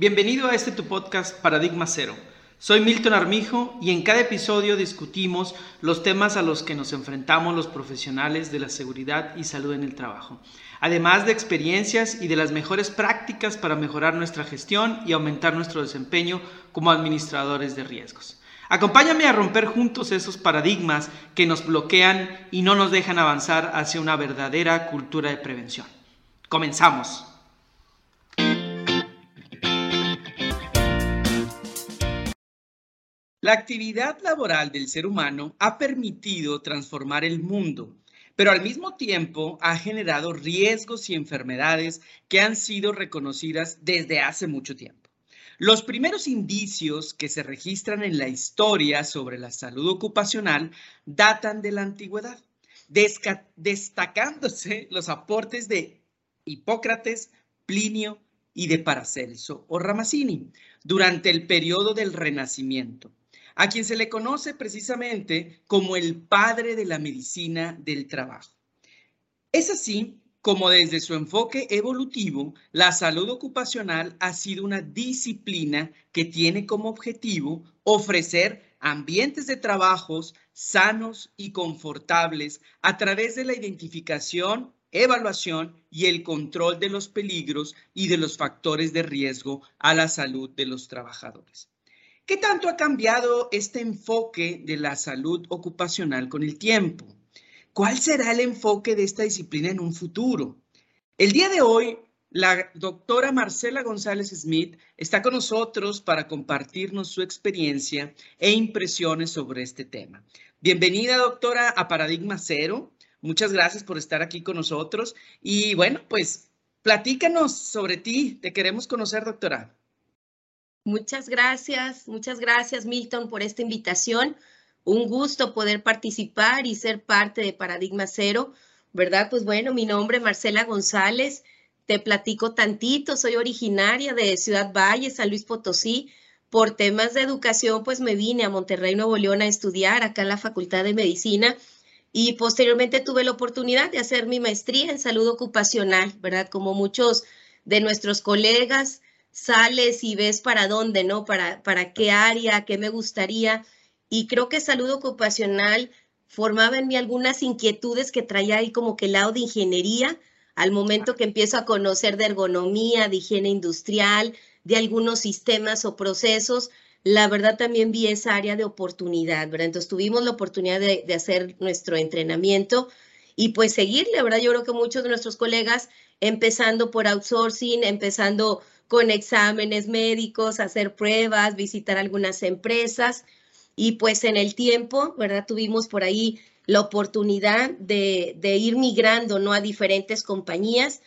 Bienvenido a este tu podcast Paradigma Cero. Soy Milton Armijo y en cada episodio discutimos los temas a los que nos enfrentamos los profesionales de la seguridad y salud en el trabajo, además de experiencias y de las mejores prácticas para mejorar nuestra gestión y aumentar nuestro desempeño como administradores de riesgos. Acompáñame a romper juntos esos paradigmas que nos bloquean y no nos dejan avanzar hacia una verdadera cultura de prevención. Comenzamos. La actividad laboral del ser humano ha permitido transformar el mundo, pero al mismo tiempo ha generado riesgos y enfermedades que han sido reconocidas desde hace mucho tiempo. Los primeros indicios que se registran en la historia sobre la salud ocupacional datan de la antigüedad, destacándose los aportes de Hipócrates, Plinio y de Paracelso o Ramazzini durante el periodo del Renacimiento a quien se le conoce precisamente como el padre de la medicina del trabajo. Es así como desde su enfoque evolutivo, la salud ocupacional ha sido una disciplina que tiene como objetivo ofrecer ambientes de trabajos sanos y confortables a través de la identificación, evaluación y el control de los peligros y de los factores de riesgo a la salud de los trabajadores. ¿Qué tanto ha cambiado este enfoque de la salud ocupacional con el tiempo? ¿Cuál será el enfoque de esta disciplina en un futuro? El día de hoy, la doctora Marcela González Smith está con nosotros para compartirnos su experiencia e impresiones sobre este tema. Bienvenida, doctora, a Paradigma Cero. Muchas gracias por estar aquí con nosotros. Y bueno, pues platícanos sobre ti. Te queremos conocer, doctora. Muchas gracias, muchas gracias Milton por esta invitación. Un gusto poder participar y ser parte de Paradigma Cero, ¿verdad? Pues bueno, mi nombre es Marcela González, te platico tantito, soy originaria de Ciudad Valle, San Luis Potosí. Por temas de educación, pues me vine a Monterrey, Nuevo León a estudiar acá en la Facultad de Medicina y posteriormente tuve la oportunidad de hacer mi maestría en salud ocupacional, ¿verdad? Como muchos de nuestros colegas, sales y ves para dónde, ¿no? Para, para qué área, qué me gustaría. Y creo que salud ocupacional formaba en mí algunas inquietudes que traía ahí como que el lado de ingeniería, al momento que empiezo a conocer de ergonomía, de higiene industrial, de algunos sistemas o procesos, la verdad también vi esa área de oportunidad, ¿verdad? Entonces tuvimos la oportunidad de, de hacer nuestro entrenamiento y pues seguirle, ¿verdad? Yo creo que muchos de nuestros colegas, empezando por outsourcing, empezando con exámenes médicos, hacer pruebas, visitar algunas empresas y pues en el tiempo, ¿verdad? Tuvimos por ahí la oportunidad de, ir migrando, ¿no? A diferentes compañías,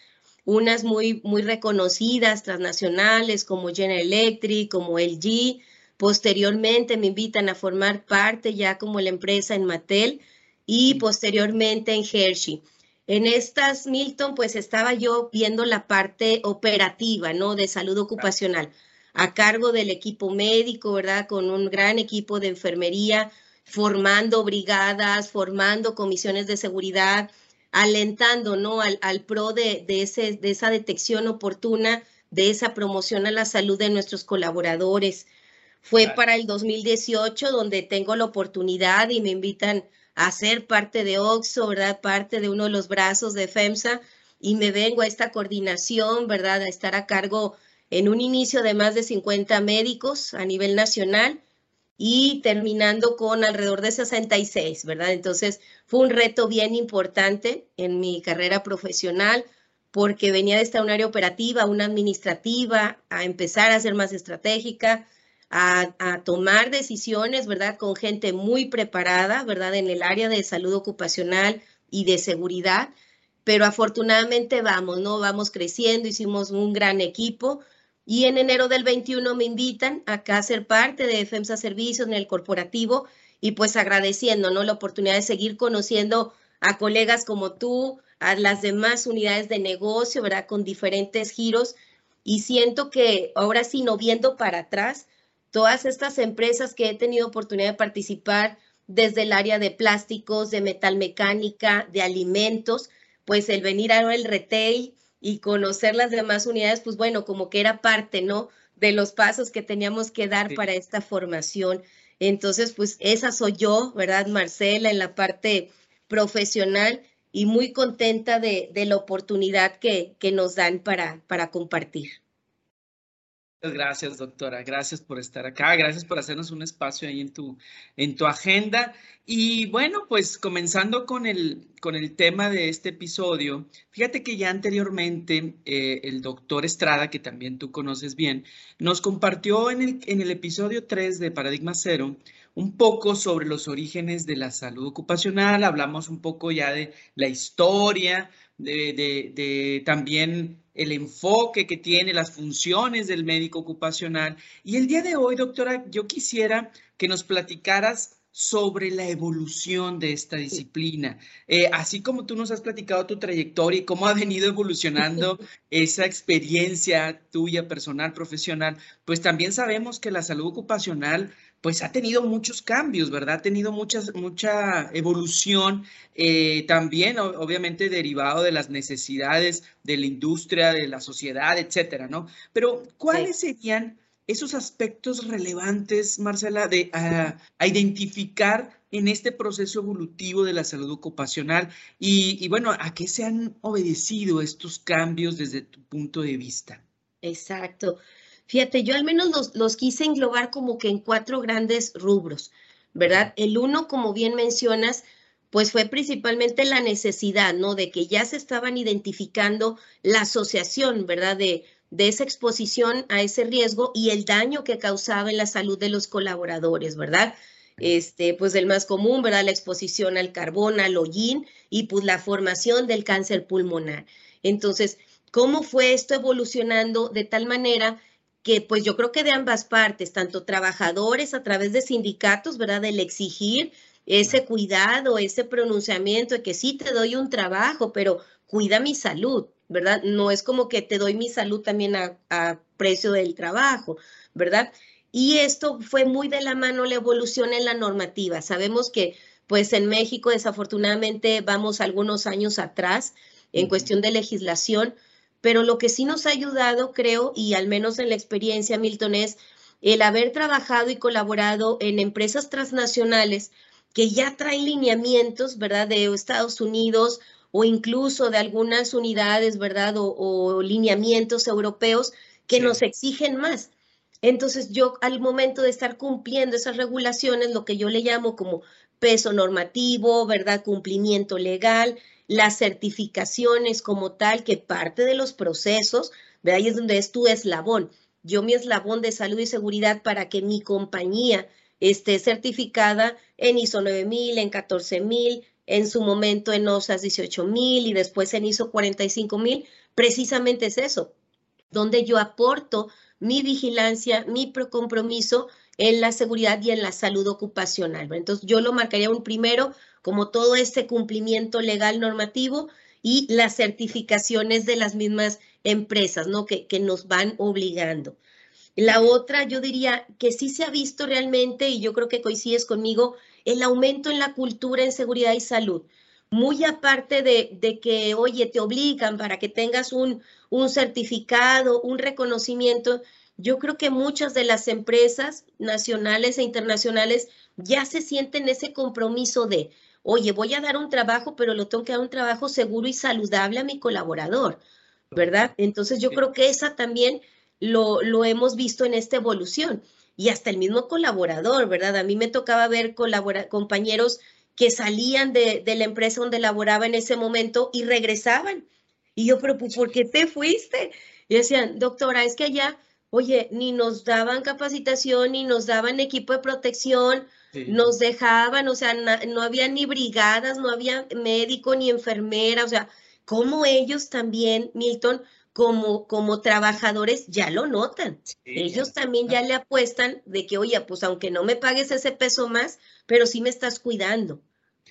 unas muy, muy reconocidas, transnacionales, como General Electric, como LG. Posteriormente me invitan a formar parte ya como la empresa en Mattel y posteriormente en Hershey. En estas, Milton, pues estaba yo viendo la parte operativa, ¿no? De salud ocupacional, a cargo del equipo médico, ¿verdad? Con un gran equipo de enfermería, formando brigadas, formando comisiones de seguridad, alentando, ¿no? Al, pro de, ese, de esa detección oportuna, de esa promoción a la salud de nuestros colaboradores. Fue para el 2018 donde tengo la oportunidad y me invitan a ser parte de OXO, ¿verdad? Parte de uno de los brazos de FEMSA y me vengo a esta coordinación, ¿verdad? A estar a cargo en un inicio de más de 50 médicos a nivel nacional y terminando con alrededor de 66, ¿verdad? Entonces fue un reto bien importante en mi carrera profesional porque venía de esta un área operativa, una administrativa, a empezar a ser más estratégica, a, a, tomar decisiones, ¿verdad? Con gente muy preparada, ¿verdad? En el área de salud ocupacional y de seguridad, pero afortunadamente vamos, ¿no? Vamos creciendo, hicimos un gran equipo y en enero del 21 me invitan acá a ser parte de FEMSA Servicios en el corporativo y pues agradeciendo, ¿no? La oportunidad de seguir conociendo a colegas como tú, a las demás unidades de negocio, ¿verdad? Con diferentes giros. Y siento que ahora sí, no viendo para atrás, todas estas empresas que he tenido oportunidad de participar desde el área de plásticos, de metalmecánica, de alimentos, pues el venir ahora el retail y conocer las demás unidades, pues bueno, como que era parte, ¿no? De los pasos que teníamos que dar para esta formación. Entonces, pues esa soy yo, ¿verdad, Marcela, en la parte profesional y muy contenta de, de la oportunidad que, que nos dan para, para compartir. Gracias, doctora. Gracias por estar acá. Gracias por hacernos un espacio ahí en tu, en tu agenda. Y bueno, pues comenzando con el, con el tema de este episodio, fíjate que ya anteriormente eh, el doctor Estrada, que también tú conoces bien, nos compartió en el, en el episodio 3 de Paradigma Cero un poco sobre los orígenes de la salud ocupacional, hablamos un poco ya de la historia, de, de, de, también el enfoque que tiene, las funciones del médico ocupacional. Y el día de hoy, doctora, yo quisiera que nos platicaras sobre la evolución de esta disciplina. Eh, así como tú nos has platicado tu trayectoria y cómo ha venido evolucionando esa experiencia tuya personal, profesional, pues también sabemos que la salud ocupacional pues ha tenido muchos cambios, ¿verdad? Ha tenido muchas, mucha evolución, eh, también obviamente derivado de las necesidades de la industria, de la sociedad, etcétera, ¿no? Pero, ¿cuáles serían esos aspectos relevantes, Marcela, de a, a identificar en este proceso evolutivo de la salud ocupacional? Y, y bueno, ¿a qué se han obedecido estos cambios desde tu punto de vista? Exacto. Fíjate, yo al menos los, los, quise englobar como que en cuatro grandes rubros, ¿verdad? El uno, como bien mencionas, pues fue principalmente la necesidad, ¿no? De que ya se estaban identificando la asociación, ¿verdad? De, de esa exposición a ese riesgo y el daño que causaba en la salud de los colaboradores, ¿verdad? Este, pues el más común, ¿verdad? La exposición al carbón, al hollín y pues la formación del cáncer pulmonar. Entonces, ¿cómo fue esto evolucionando de tal manera que pues yo creo que de ambas partes, tanto trabajadores a través de sindicatos, ¿verdad? El exigir ese cuidado, ese pronunciamiento de que sí te doy un trabajo, pero cuida mi salud, ¿verdad? No es como que te doy mi salud también a, a precio del trabajo, ¿verdad? Y esto fue muy de la mano la evolución en la normativa. Sabemos que pues en México desafortunadamente vamos algunos años atrás en cuestión de legislación, pero lo que sí nos ha ayudado, creo, y al menos en la experiencia, Milton, es el haber trabajado y colaborado en empresas transnacionales que ya traen lineamientos, ¿verdad?, de Estados Unidos o incluso de algunas unidades, ¿verdad?, o, o lineamientos europeos que sí. nos exigen más. Entonces yo al momento de estar cumpliendo esas regulaciones, lo que yo le llamo como peso normativo, ¿verdad?, cumplimiento legal, las certificaciones como tal, que parte de los procesos, de ahí es donde es tu eslabón. Yo mi eslabón de salud y seguridad para que mi compañía esté certificada en ISO 9000, en 14000, en su momento en OSAS 18000 y después en ISO 45000, precisamente es eso, donde yo aporto mi vigilancia, mi compromiso en la seguridad y en la salud ocupacional. Entonces, yo lo marcaría un primero como todo este cumplimiento legal normativo y las certificaciones de las mismas empresas, ¿no? Que, que nos van obligando. La otra, yo diría que sí se ha visto realmente, y yo creo que coincides conmigo, el aumento en la cultura en seguridad y salud. Muy aparte de, de que, oye, te obligan para que tengas un, un certificado, un reconocimiento, yo creo que muchas de las empresas nacionales e internacionales ya se sienten ese compromiso de, oye, voy a dar un trabajo, pero lo tengo que dar un trabajo seguro y saludable a mi colaborador, ¿verdad? Entonces yo creo que esa también lo, lo hemos visto en esta evolución y hasta el mismo colaborador, ¿verdad? A mí me tocaba ver compañeros que salían de, de, la empresa donde laboraba en ese momento y regresaban. Y yo, pero pues, ¿por qué te fuiste? Y decían, doctora, es que allá, oye, ni nos daban capacitación, ni nos daban equipo de protección, nos dejaban, o sea, no había ni brigadas, no había médico ni enfermera, o sea, como ellos también, Milton, como, como trabajadores ya lo notan. Ellos también ya le apuestan de que, oye, pues aunque no me pagues ese peso más, pero sí me estás cuidando.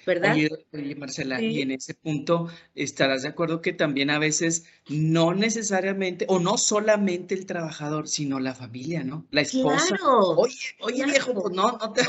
¿Verdad? Oye, Marcela, y en ese punto estarás de acuerdo que también a veces no necesariamente, o no solamente el trabajador, sino la familia, ¿no? La esposa. Claro, oye, oye viejo, pues no, no, te,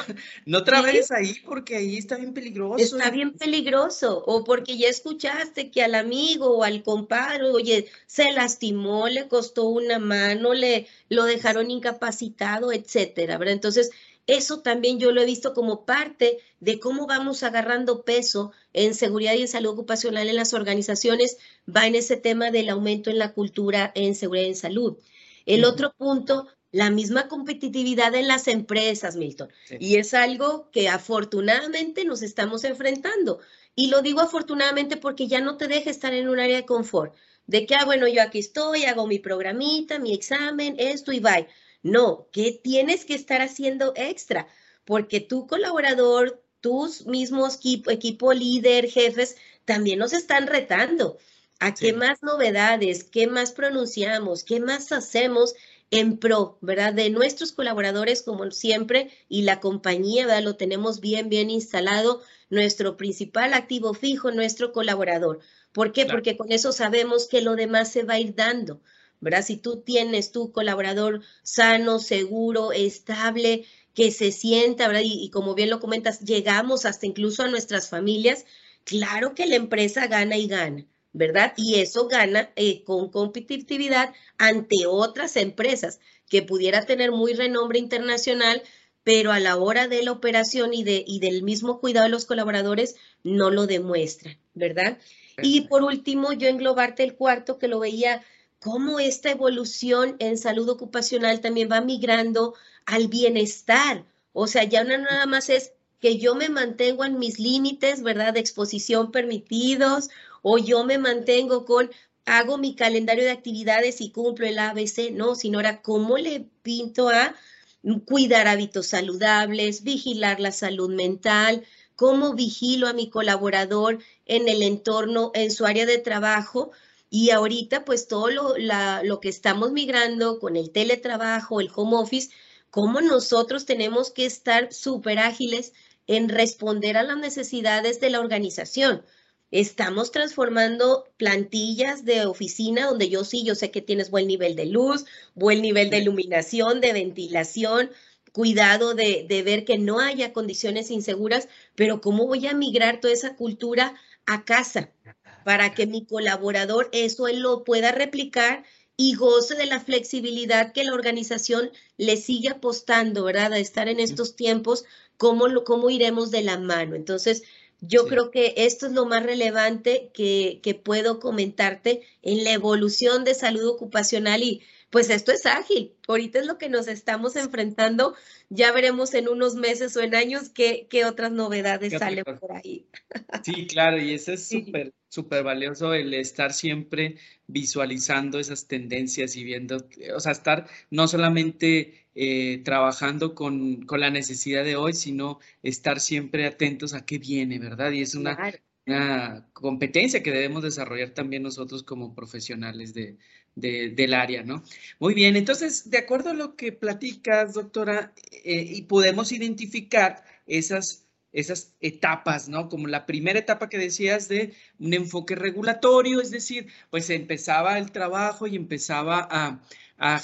no trabajes ahí porque ahí está bien peligroso. Está bien peligroso, o porque ya escuchaste que al amigo o al compadre, oye, se lastimó, le costó una mano, le lo dejaron incapacitado, etcétera, ¿verdad? Entonces, eso también yo lo he visto como parte de cómo vamos agarrando peso en seguridad y en salud ocupacional en las organizaciones, va en ese tema del aumento en la cultura en seguridad y en salud. El otro punto, la misma competitividad en las empresas, Milton. Y es algo que afortunadamente nos estamos enfrentando. Y lo digo afortunadamente porque ya no te deja estar en un área de confort. De que, ah, bueno, yo aquí estoy, hago mi programita, mi examen, esto y bye. No, ¿qué tienes que estar haciendo extra? Porque tu colaborador, tus mismos equipo, líder, jefes, también nos están retando. ¿A qué más novedades? ¿Qué más pronunciamos? ¿Qué más hacemos en pro, verdad? De nuestros colaboradores, como siempre, y la compañía, ¿verdad? Lo tenemos bien, bien instalado. Nuestro principal activo fijo, nuestro colaborador. ¿Por qué? Porque con eso sabemos que lo demás se va a ir dando. ¿Verdad? Si tú tienes tu colaborador sano, seguro, estable, que se sienta, ¿verdad? Y, como bien lo comentas, llegamos hasta incluso a nuestras familias, claro que la empresa gana y gana, ¿verdad? Y eso gana eh, con competitividad ante otras empresas que pudiera tener muy renombre internacional, pero a la hora de la operación y, de, y del mismo cuidado de los colaboradores no lo demuestran, ¿verdad? Y por último, yo englobarte el cuarto que lo veía cómo esta evolución en salud ocupacional también va migrando al bienestar. O sea, ya no nada más es que yo me mantengo en mis límites, ¿verdad? De exposición permitidos, o yo me mantengo con, hago mi calendario de actividades y cumplo el ABC, no, sino ahora cómo le pinto a cuidar hábitos saludables, vigilar la salud mental, cómo vigilo a mi colaborador en el entorno, en su área de trabajo, y ahorita, pues todo lo, lo que estamos migrando con el teletrabajo, el home office, cómo nosotros tenemos que estar súper ágiles en responder a las necesidades de la organización. Estamos transformando plantillas de oficina donde yo sí, yo sé que tienes buen nivel de luz, buen nivel de iluminación, de ventilación, cuidado de, de ver que no haya condiciones inseguras, pero ¿cómo voy a migrar toda esa cultura a casa? Para que mi colaborador eso él lo pueda replicar y goce de la flexibilidad que la organización le sigue apostando, ¿verdad? A estar en estos tiempos, cómo, lo, cómo iremos de la mano. Entonces, yo creo que esto es lo más relevante que, que puedo comentarte en la evolución de salud ocupacional y pues esto es ágil. Ahorita es lo que nos estamos enfrentando. Ya veremos en unos meses o en años qué, qué otras novedades salen por ahí. Sí, claro, y eso es súper, súper valioso el estar siempre visualizando esas tendencias y viendo, o sea, estar no solamente eh, trabajando con, con, la necesidad de hoy, sino estar siempre atentos a qué viene, ¿verdad? Y es una, una competencia que debemos desarrollar también nosotros como profesionales de, del área, ¿no? Muy bien, entonces, de acuerdo a lo que platicas, doctora, eh, y podemos identificar esas, esas etapas, ¿no? Como la primera etapa que decías de un enfoque regulatorio, es decir, pues empezaba el trabajo y empezaba a,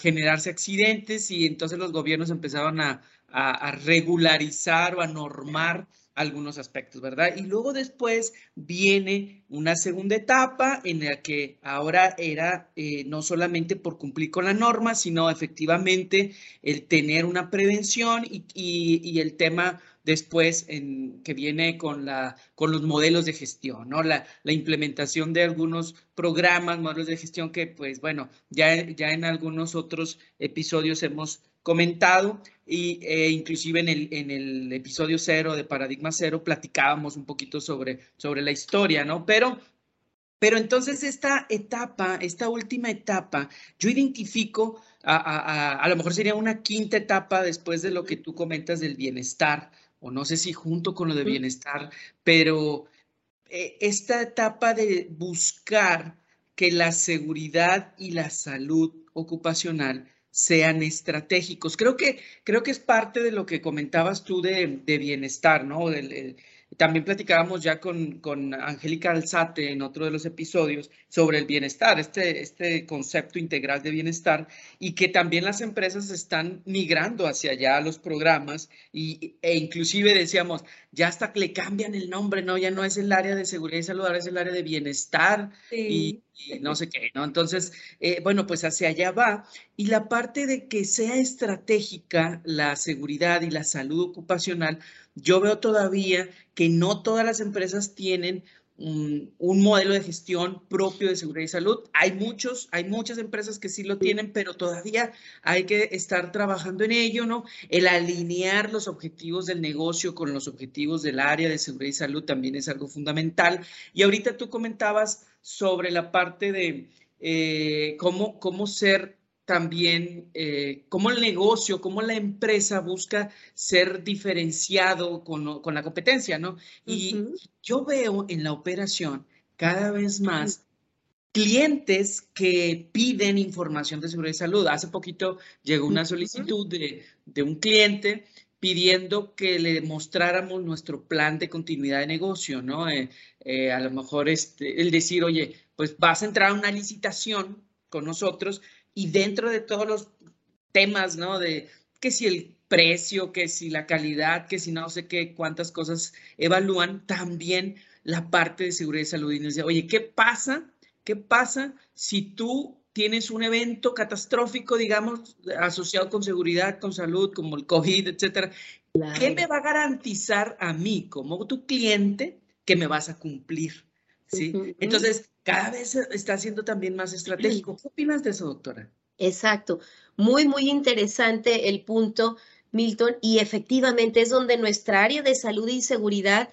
generarse accidentes y entonces los gobiernos empezaban a, a regularizar o a normar algunos aspectos, ¿verdad? Y luego después viene una segunda etapa en la que ahora era eh, no solamente por cumplir con la norma, sino efectivamente el tener una prevención y, y, el tema después que viene con, los modelos de gestión. La, implementación de algunos programas, modelos de gestión que, pues bueno, ya, ya en algunos otros episodios hemos comentado y e inclusive en el, en episodio cero de Paradigma Cero platicábamos un poquito sobre, sobre la historia, ¿no? Pero pero entonces esta etapa, esta última etapa, yo identifico, a, a, a, lo mejor sería una quinta etapa después de lo que tú comentas del bienestar, o no sé si junto con lo de bienestar, pero eh, esta etapa de buscar que la seguridad y la salud ocupacional sean estratégicos. Creo que, creo que es parte de lo que comentabas tú de, de bienestar, ¿no? El, también platicábamos ya con, con Angélica Alzate en otro de los episodios sobre el bienestar, este, este concepto integral de bienestar y que también las empresas están migrando hacia allá los programas y, e inclusive decíamos, ya hasta que le cambian el nombre, ¿no? Ya no es el área de seguridad y salud, ahora es el área de bienestar sí. y, y, no sé qué, ¿no? Entonces, eh, bueno, pues hacia allá va. Y la parte de que sea estratégica la seguridad y la salud ocupacional, yo veo todavía que no todas las empresas tienen un, un, modelo de gestión propio de seguridad y salud. Hay muchos, hay muchas empresas que sí lo tienen, pero todavía hay que estar trabajando en ello, ¿no? El alinear los objetivos del negocio con los objetivos del área de seguridad y salud también es algo fundamental. Y ahorita tú comentabas sobre la parte de eh, cómo, cómo ser también eh, cómo el negocio, cómo la empresa busca ser diferenciado con, con la competencia, ¿no? Y uh -huh. yo veo en la operación cada vez más clientes que piden información de seguridad y salud. Hace poquito llegó una solicitud de, de un cliente pidiendo que le mostráramos nuestro plan de continuidad de negocio, ¿no? Eh, eh, a lo mejor este, el decir, oye, pues vas a entrar a una licitación con nosotros y dentro de todos los temas, ¿no? De que si el precio, que si la calidad, que si no sé qué, cuántas cosas evalúan, también la parte de seguridad y salud. Y nos dice, oye, ¿qué pasa? ¿Qué pasa si tú tienes un evento catastrófico, digamos, asociado con seguridad, con salud, como el COVID, etcétera? Claro. ¿Qué me va a garantizar a mí, como tu cliente, que me vas a cumplir? ¿Sí? Uh -huh. Entonces, cada vez está siendo también más estratégico. ¿Qué opinas de eso, doctora? Exacto. Muy, muy interesante el punto, Milton, y efectivamente es donde nuestra área de salud y seguridad,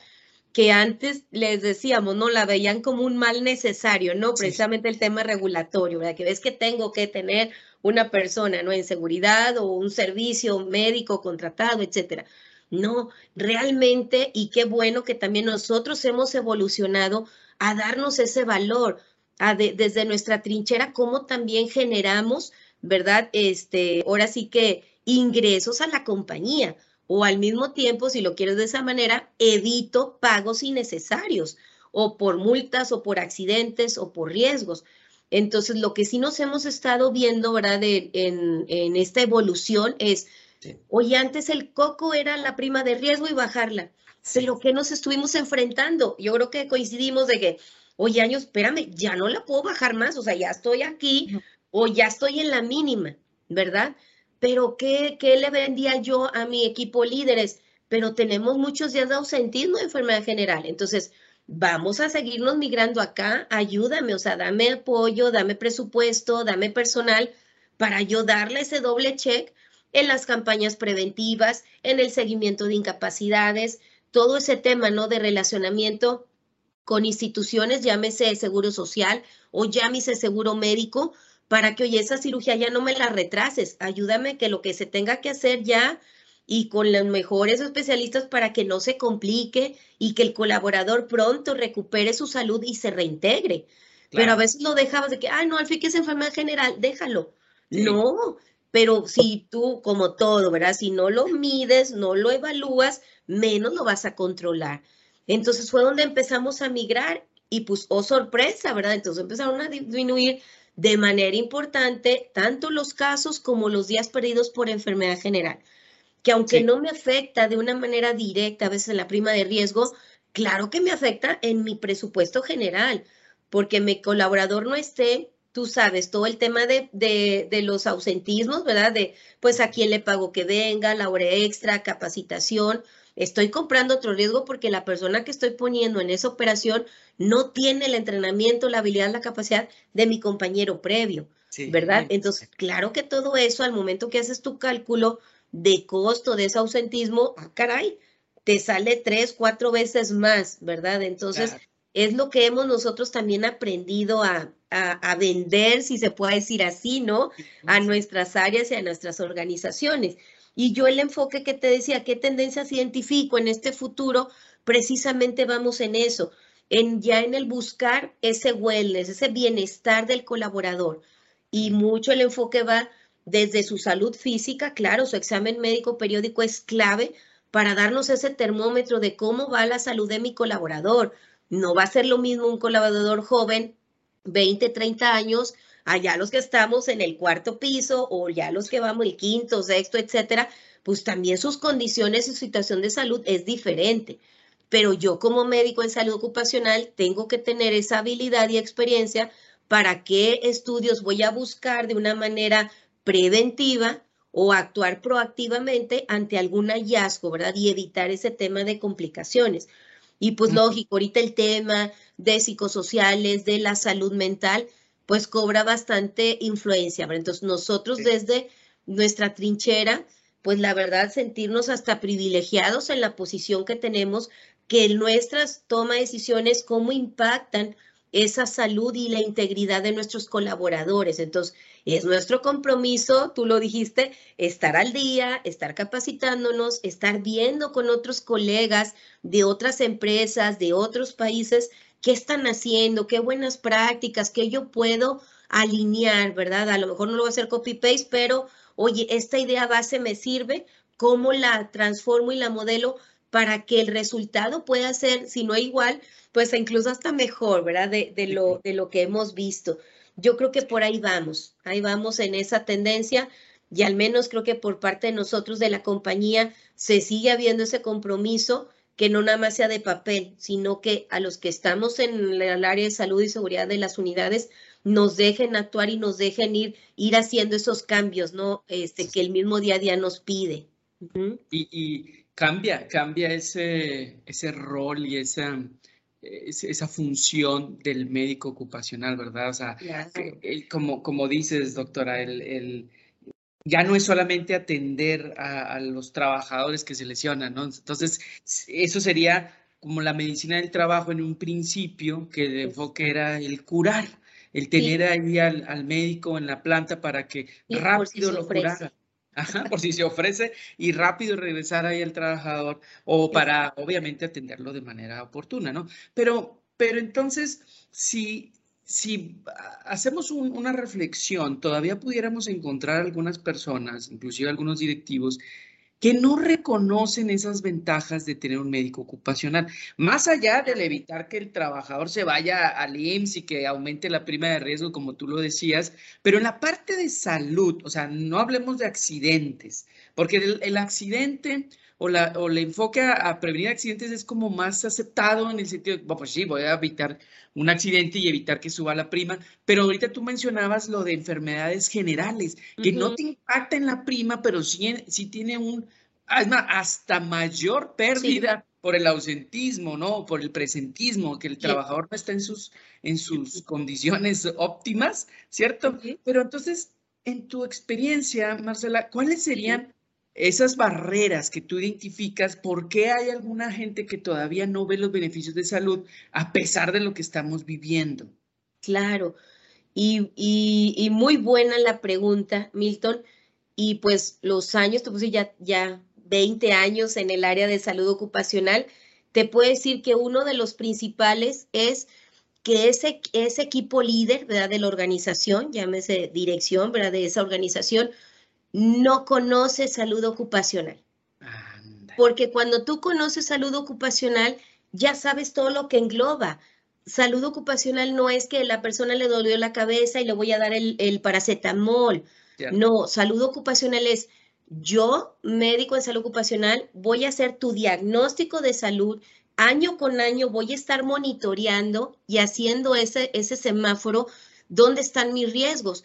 que antes les decíamos, ¿no? La veían como un mal necesario, ¿no? Precisamente sí. el tema regulatorio, ¿verdad? Que ves que tengo que tener una persona, ¿no? En seguridad o un servicio médico contratado, etcétera. No, realmente, y qué bueno que también nosotros hemos evolucionado a darnos ese valor, a de, desde nuestra trinchera, cómo también generamos, ¿verdad? Este, ahora sí que ingresos a la compañía o al mismo tiempo, si lo quieres de esa manera, evito pagos innecesarios o por multas o por accidentes o por riesgos. Entonces, lo que sí nos hemos estado viendo, ¿verdad? De, en, en, esta evolución es, sí. oye, antes el coco era la prima de riesgo y bajarla pero ¿qué nos estuvimos enfrentando? Yo creo que coincidimos de que, oye, años, espérame, ya no la puedo bajar más, o sea, ya estoy aquí o ya estoy en la mínima, ¿verdad? Pero ¿qué, ¿qué le vendía yo a mi equipo líderes? Pero tenemos muchos días de ausentismo de enfermedad general, entonces vamos a seguirnos migrando acá, ayúdame, o sea, dame apoyo, dame presupuesto, dame personal para yo darle ese doble check en las campañas preventivas, en el seguimiento de incapacidades, todo ese tema, ¿no? De relacionamiento con instituciones, llámese seguro social o llámese seguro médico, para que, oye, esa cirugía ya no me la retrases, ayúdame que lo que se tenga que hacer ya y con los mejores especialistas para que no se complique y que el colaborador pronto recupere su salud y se reintegre. Claro. Pero a veces lo dejabas de que, ay, no, al fin que es enfermedad general, déjalo. Sí. No, pero si tú, como todo, ¿verdad? Si no lo mides, no lo evalúas, menos lo vas a controlar. Entonces fue donde empezamos a migrar y pues, oh sorpresa, ¿verdad? Entonces empezaron a disminuir de manera importante tanto los casos como los días perdidos por enfermedad general, que aunque sí. no me afecta de una manera directa a veces en la prima de riesgo, claro que me afecta en mi presupuesto general, porque mi colaborador no esté, tú sabes, todo el tema de, de, de, los ausentismos, ¿verdad? De, pues, a quién le pago que venga, la hora extra, capacitación, estoy comprando otro riesgo porque la persona que estoy poniendo en esa operación no tiene el entrenamiento, la habilidad, la capacidad de mi compañero previo, ¿verdad? Entonces, claro que todo eso al momento que haces tu cálculo de costo de ese ausentismo, ah, caray, te sale tres, cuatro veces más, ¿verdad? Entonces, es lo que hemos nosotros también aprendido a, a, vender, si se puede decir así, ¿no? A nuestras áreas y a nuestras organizaciones. Y yo el enfoque que te decía, qué tendencias identifico en este futuro, precisamente vamos en eso, en ya en el buscar ese wellness, ese bienestar del colaborador. Y mucho el enfoque va desde su salud física, claro, su examen médico periódico es clave para darnos ese termómetro de cómo va la salud de mi colaborador. No va a ser lo mismo un colaborador joven, 20, 30 años, allá los que estamos en el cuarto piso o ya los que vamos el quinto, sexto, etcétera, pues también sus condiciones y su situación de salud es diferente. Pero yo como médico en salud ocupacional tengo que tener esa habilidad y experiencia para qué estudios voy a buscar de una manera preventiva o actuar proactivamente ante algún hallazgo, ¿verdad? Y evitar ese tema de complicaciones. Y pues lógico, ahorita el tema de psicosociales, de la salud mental, pues cobra bastante influencia. Entonces nosotros desde nuestra trinchera, pues la verdad sentirnos hasta privilegiados en la posición que tenemos, que nuestras toma de decisiones, cómo impactan esa salud y la integridad de nuestros colaboradores. Entonces, es nuestro compromiso, tú lo dijiste, estar al día, estar capacitándonos, estar viendo con otros colegas de otras empresas, de otros países, qué están haciendo, qué buenas prácticas, qué yo puedo alinear, ¿verdad? A lo mejor no lo voy a hacer copy-paste, pero oye, esta idea base me sirve, ¿cómo la transformo y la modelo para que el resultado pueda ser, si no igual, pues incluso hasta mejor, ¿verdad? De, de, lo, de lo que hemos visto. Yo creo que por ahí vamos, ahí vamos en esa tendencia y al menos creo que por parte de nosotros de la compañía se sigue habiendo ese compromiso que no nada más sea de papel, sino que a los que estamos en el área de salud y seguridad de las unidades nos dejen actuar y nos dejen ir, ir haciendo esos cambios, ¿no? Este, que el mismo día a día nos pide. y, cambia, cambia ese, ese rol y esa, esa función del médico ocupacional, ¿verdad? O sea, como, como dices, doctora, el ya no es solamente atender a, los trabajadores que se lesionan, ¿no? Entonces, eso sería como la medicina del trabajo en un principio, que el enfoque era el curar, el tener ahí al, médico en la planta para que rápido lo curara. Ajá, por si se ofrece y rápido regresar ahí al trabajador o para obviamente atenderlo de manera oportuna, ¿no? Pero, pero entonces, si, si hacemos una reflexión, todavía pudiéramos encontrar algunas personas, inclusive algunos directivos, que no reconocen esas ventajas de tener un médico ocupacional, más allá del evitar que el trabajador se vaya al IMSS y que aumente la prima de riesgo, como tú lo decías, pero en la parte de salud, o sea, no hablemos de accidentes, porque el accidente o, la, o el enfoque a, prevenir accidentes es como más aceptado en el sentido, bueno, pues sí, voy a evitar un accidente y evitar que suba la prima, pero ahorita tú mencionabas lo de enfermedades generales, que no te impacta en la prima, pero sí, sí tiene un, hasta mayor pérdida por el ausentismo, ¿no? Por el presentismo, que el trabajador no está en sus, en sus condiciones óptimas, ¿cierto? Pero entonces, en tu experiencia, Marcela, ¿cuáles serían esas barreras que tú identificas, ¿por qué hay alguna gente que todavía no ve los beneficios de salud a pesar de lo que estamos viviendo? Claro, y, muy buena la pregunta, Milton. Y pues los años, te puse ya, ya 20 años en el área de salud ocupacional, te puedo decir que uno de los principales es que ese, ese equipo líder, ¿verdad? De la organización, llámese dirección, ¿verdad? De esa organización, no conoce salud ocupacional. Porque cuando tú conoces salud ocupacional, ya sabes todo lo que engloba. Salud ocupacional no es que la persona le dolió la cabeza y le voy a dar el, paracetamol. No, salud ocupacional es yo, médico en salud ocupacional, voy a hacer tu diagnóstico de salud. Año con año voy a estar monitoreando y haciendo ese, ese semáforo, dónde están mis riesgos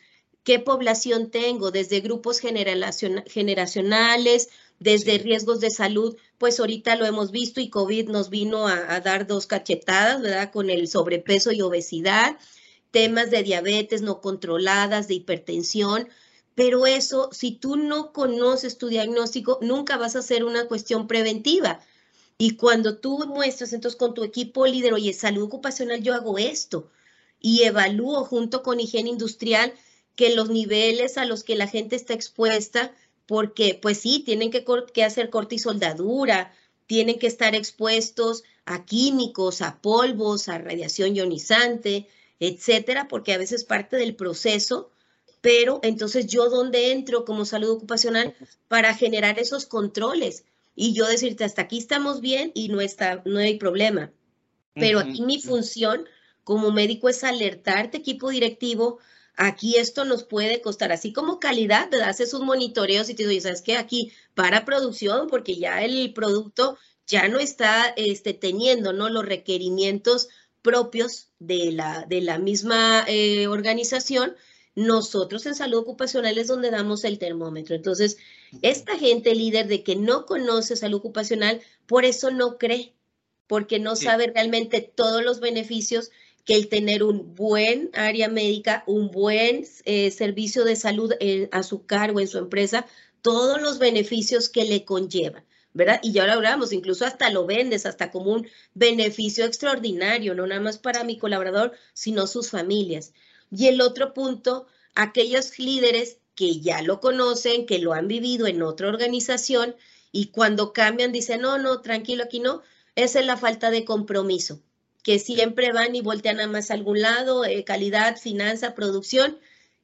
qué población tengo, desde grupos generacionales, desde riesgos de salud, pues ahorita lo hemos visto y COVID nos vino a, dar dos cachetadas, ¿verdad? Con el sobrepeso y obesidad, temas de diabetes no controladas, de hipertensión, pero eso, si tú no conoces tu diagnóstico, nunca vas a hacer una cuestión preventiva. Y cuando tú muestras entonces con tu equipo líder, oye, salud ocupacional, yo hago esto y evalúo junto con higiene industrial que los niveles a los que la gente está expuesta porque pues sí, tienen que, que hacer corte y soldadura, tienen que estar expuestos a químicos, a polvos, a radiación ionizante, etcétera, porque a veces parte del proceso, pero entonces yo dónde entro como salud ocupacional para generar esos controles y yo decirte hasta aquí estamos bien y no está no hay problema. Pero aquí mi función como médico es alertarte equipo directivo aquí esto nos puede costar, así como calidad, te haces sus monitoreos y te dices, ¿sabes qué? Aquí para producción, porque ya el producto ya no está este, teniendo ¿no? los requerimientos propios de la, de la misma eh, organización, nosotros en salud ocupacional es donde damos el termómetro. Entonces, esta gente líder de que no conoce salud ocupacional, por eso no cree, porque no sabe realmente todos los beneficios que el tener un buen área médica, un buen eh, servicio de salud a su cargo en su empresa, todos los beneficios que le conlleva. ¿verdad? Y ya lo hablamos, incluso hasta lo vendes, hasta como un beneficio extraordinario, no nada más para mi colaborador, sino sus familias. Y el otro punto, aquellos líderes que ya lo conocen, que lo han vivido en otra organización y cuando cambian dicen, no, no, tranquilo, aquí no, esa es la falta de compromiso que siempre van y voltean a más a algún lado, eh, calidad, finanza, producción,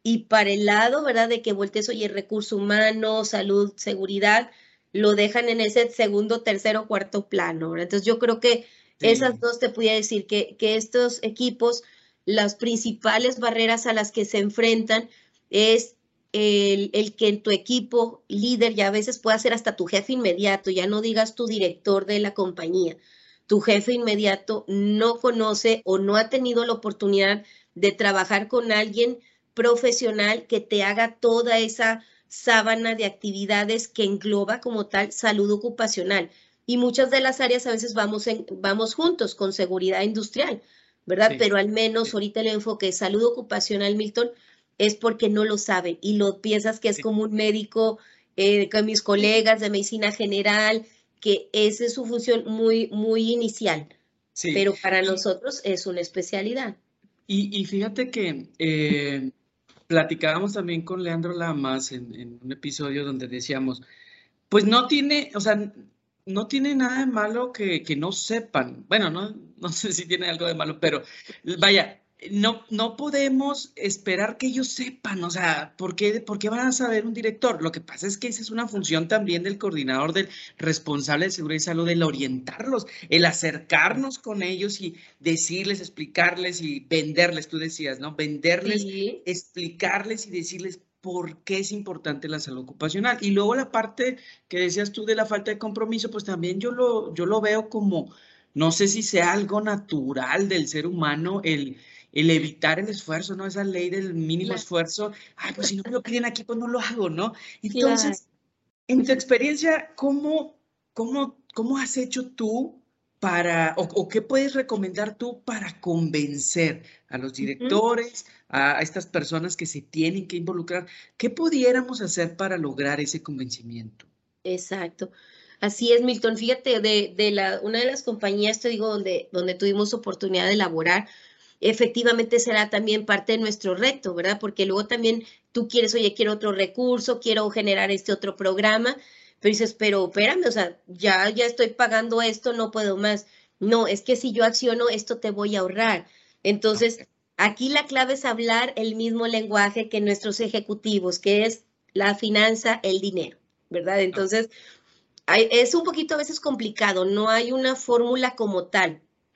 y para el lado, ¿verdad? De que voltees, oye, recurso humano, salud, seguridad, lo dejan en ese segundo, tercero, cuarto plano, ¿verdad? Entonces yo creo que esas dos te podía decir que, que estos equipos, las principales barreras a las que se enfrentan es el, el, que en tu equipo líder ya a veces pueda ser hasta tu jefe inmediato, ya no digas tu director de la compañía, tu jefe inmediato no conoce o no ha tenido la oportunidad de trabajar con alguien profesional que te haga toda esa sábana de actividades que engloba como tal salud ocupacional. Y muchas de las áreas a veces vamos, en, vamos juntos con seguridad industrial, ¿verdad? Pero al menos ahorita el enfoque de salud ocupacional, Milton, es porque no lo saben y lo piensas que es como un médico eh, con mis colegas de medicina general, que esa es su función muy, muy inicial, pero para nosotros es una especialidad. Y, fíjate que eh, platicábamos también con Leandro Lamas en, un episodio donde decíamos, pues no tiene, o sea, no tiene nada de malo que, que no sepan. Bueno, no, no sé si tiene algo de malo, pero vaya, no, no podemos esperar que ellos sepan, o sea, ¿por qué, ¿por qué van a saber un director? Lo que pasa es que esa es una función también del coordinador, del responsable de seguridad y salud, el orientarlos, el acercarnos con ellos y decirles, explicarles y venderles, tú decías, ¿no? Venderles, explicarles y decirles por qué es importante la salud ocupacional. Y luego la parte que decías tú de la falta de compromiso, pues también yo lo, yo lo veo como, no sé si sea algo natural del ser humano el el evitar el esfuerzo, ¿no? Esa ley del mínimo esfuerzo, ay, pues si no me lo piden aquí, pues no lo hago, ¿no? Entonces, en tu experiencia, ¿cómo, cómo, cómo has hecho tú para, o, qué puedes recomendar tú para convencer a los directores, a, estas personas que se tienen que involucrar? ¿Qué pudiéramos hacer para lograr ese convencimiento? Exacto. Así es, Milton. Fíjate, de, de la, una de las compañías, te digo, donde, donde tuvimos oportunidad de elaborar, efectivamente será también parte de nuestro reto, ¿verdad? Porque luego también tú quieres, oye, quiero otro recurso, quiero generar este otro programa, pero dices, pero espérame, o sea, ya, ya estoy pagando esto, no puedo más. No, es que si yo acciono esto te voy a ahorrar. Entonces, aquí la clave es hablar el mismo lenguaje que nuestros ejecutivos, que es la finanza, el dinero, ¿verdad? Entonces, es un poquito a veces complicado, no hay una fórmula como tal.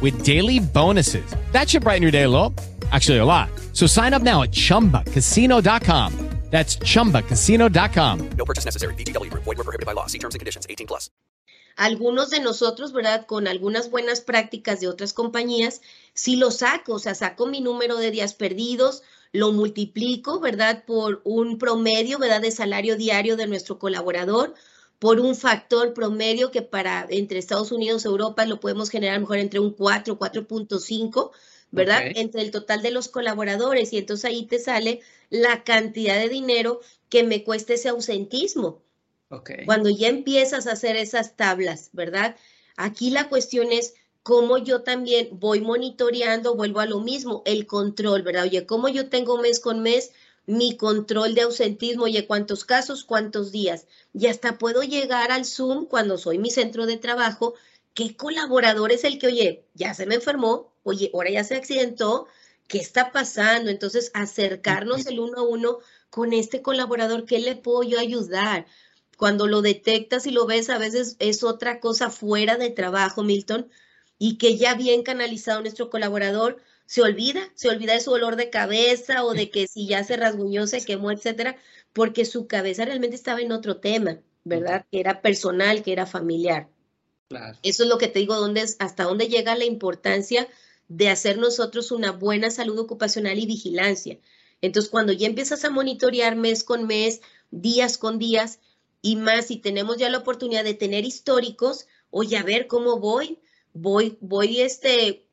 with daily bonuses. That should brighten your day a little. Actually, a lot. So sign up now at chumbacasino.com. That's chumbacasino.com. No purchase necessary. Group. Void were prohibited by law. See terms and conditions. 18 plus. Algunos de nosotros, ¿verdad? Con algunas buenas prácticas de otras compañías, sí lo saco, o sea, saco mi número de días perdidos, lo multiplico, ¿verdad? Por un promedio, ¿verdad? De salario diario de nuestro colaborador, por un factor promedio que para entre Estados Unidos y Europa lo podemos generar mejor entre un 4, 4.5, ¿verdad? Entre el total de los colaboradores y entonces ahí te sale la cantidad de dinero que me cuesta ese ausentismo. Ok. Cuando ya empiezas a hacer esas tablas, ¿verdad? Aquí la cuestión es cómo yo también voy monitoreando, vuelvo a lo mismo, el control, ¿verdad? Oye, cómo yo tengo mes con mes mi control de ausentismo, oye, cuántos casos, cuántos días. Y hasta puedo llegar al Zoom cuando soy mi centro de trabajo, qué colaborador es el que, oye, ya se me enfermó, oye, ahora ya se accidentó, ¿qué está pasando? Entonces, acercarnos el uno a uno con este colaborador, ¿qué le puedo yo ayudar? Cuando lo detectas y lo ves, a veces es otra cosa fuera de trabajo, Milton, y que ya bien canalizado nuestro colaborador se olvida, se olvida de su dolor de cabeza o de que si ya se rasguñó, se quemó, etcétera, porque su cabeza realmente estaba en otro tema, ¿verdad? Que era personal, que era familiar. Claro. Eso es lo que te digo, dónde es, hasta dónde llega la importancia de hacer nosotros una buena salud ocupacional y vigilancia. Entonces, cuando ya empiezas a monitorear mes con mes, días con días, y más si tenemos ya la oportunidad de tener históricos, oye, a ver cómo voy, voy, voy este,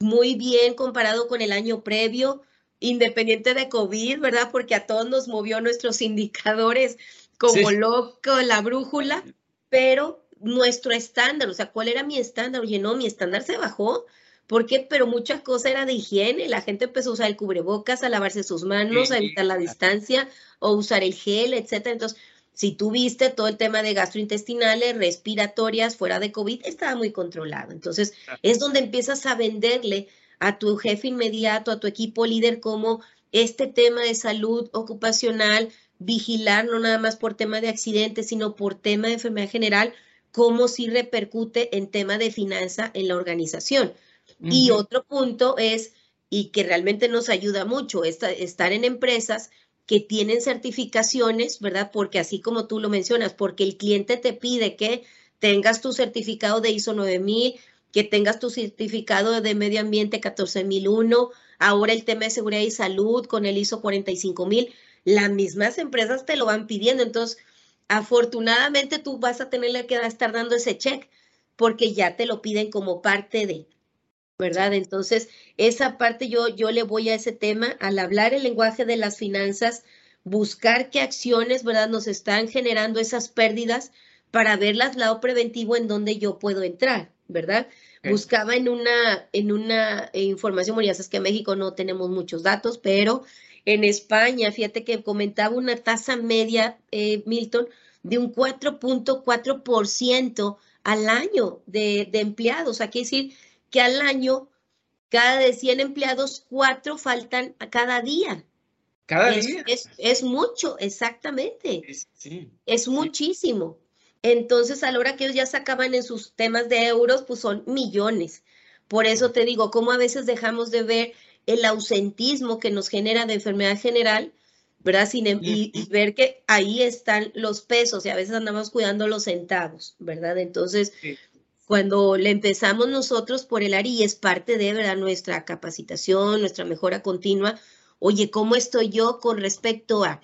muy bien comparado con el año previo, independiente de COVID, ¿verdad? Porque a todos nos movió nuestros indicadores como Sí. loco, la brújula, pero nuestro estándar, o sea, ¿cuál era mi estándar? Oye, no, mi estándar se bajó. ¿Por qué? Pero mucha cosa era de higiene. La gente empezó a usar el cubrebocas, a lavarse sus manos, a evitar la distancia, o usar el gel, etcétera. Entonces, si tú viste todo el tema de gastrointestinales, respiratorias, fuera de COVID, estaba muy controlado. Entonces, es donde empiezas a venderle a tu jefe inmediato, a tu equipo líder, como este tema de salud ocupacional, vigilar no nada más por tema de accidentes, sino por tema de enfermedad general, cómo sí repercute en tema de finanza en la organización. Y otro punto es, y que realmente nos ayuda mucho, es estar en empresas que tienen certificaciones, ¿verdad? Porque así como tú lo mencionas, porque el cliente te pide que tengas tu certificado de ISO 9000, que tengas tu certificado de medio ambiente 14001, ahora el tema de seguridad y salud con el ISO 45000, las mismas empresas te lo van pidiendo. Entonces, afortunadamente tú vas a tenerle que estar dando ese check porque ya te lo piden como parte de, ¿verdad? Entonces, esa parte yo, yo le voy a ese tema, al hablar el lenguaje de las finanzas, buscar qué acciones, ¿verdad? Nos están generando esas pérdidas para verlas lado preventivo en donde yo puedo entrar, ¿verdad? Buscaba en una, en una eh, información, bueno, ya sabes que en México no tenemos muchos datos, pero en España, fíjate que comentaba una tasa media, eh, Milton, de un 4.4% al año de, de empleados. O sea, quiere decir que al año, cada de 100 empleados, cuatro faltan a cada día. Cada es, día. Es, es mucho, exactamente. Es- sí. Es muchísimo. Entonces, a la hora que ellos ya sacaban en sus temas de euros, pues son millones. Por eso te digo, cómo a veces dejamos de ver el ausentismo que nos genera de enfermedad general, ¿verdad? Sin, em- y, y ver que ahí están los pesos y a veces andamos cuidando los centavos, ¿verdad? Entonces, Sí. Cuando le empezamos nosotros por el y es parte de, ¿verdad? Nuestra capacitación, nuestra mejora continua. Oye, ¿cómo estoy yo con respecto a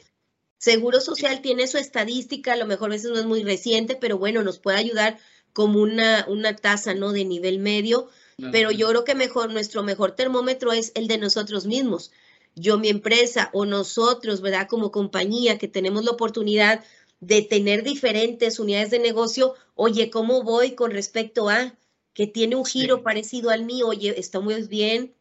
Seguro Social tiene su estadística, a lo mejor a veces no es muy reciente, pero bueno, nos puede ayudar como una, una tasa, ¿no? De nivel medio, pero yo creo que mejor, nuestro mejor termómetro es el de nosotros mismos. yo mi empresa o nosotros, ¿verdad? Como compañía que tenemos la oportunidad de tener diferentes unidades de negocio, oye, ¿cómo voy con respecto a que tiene un giro parecido al mío? Oye, está muy bien,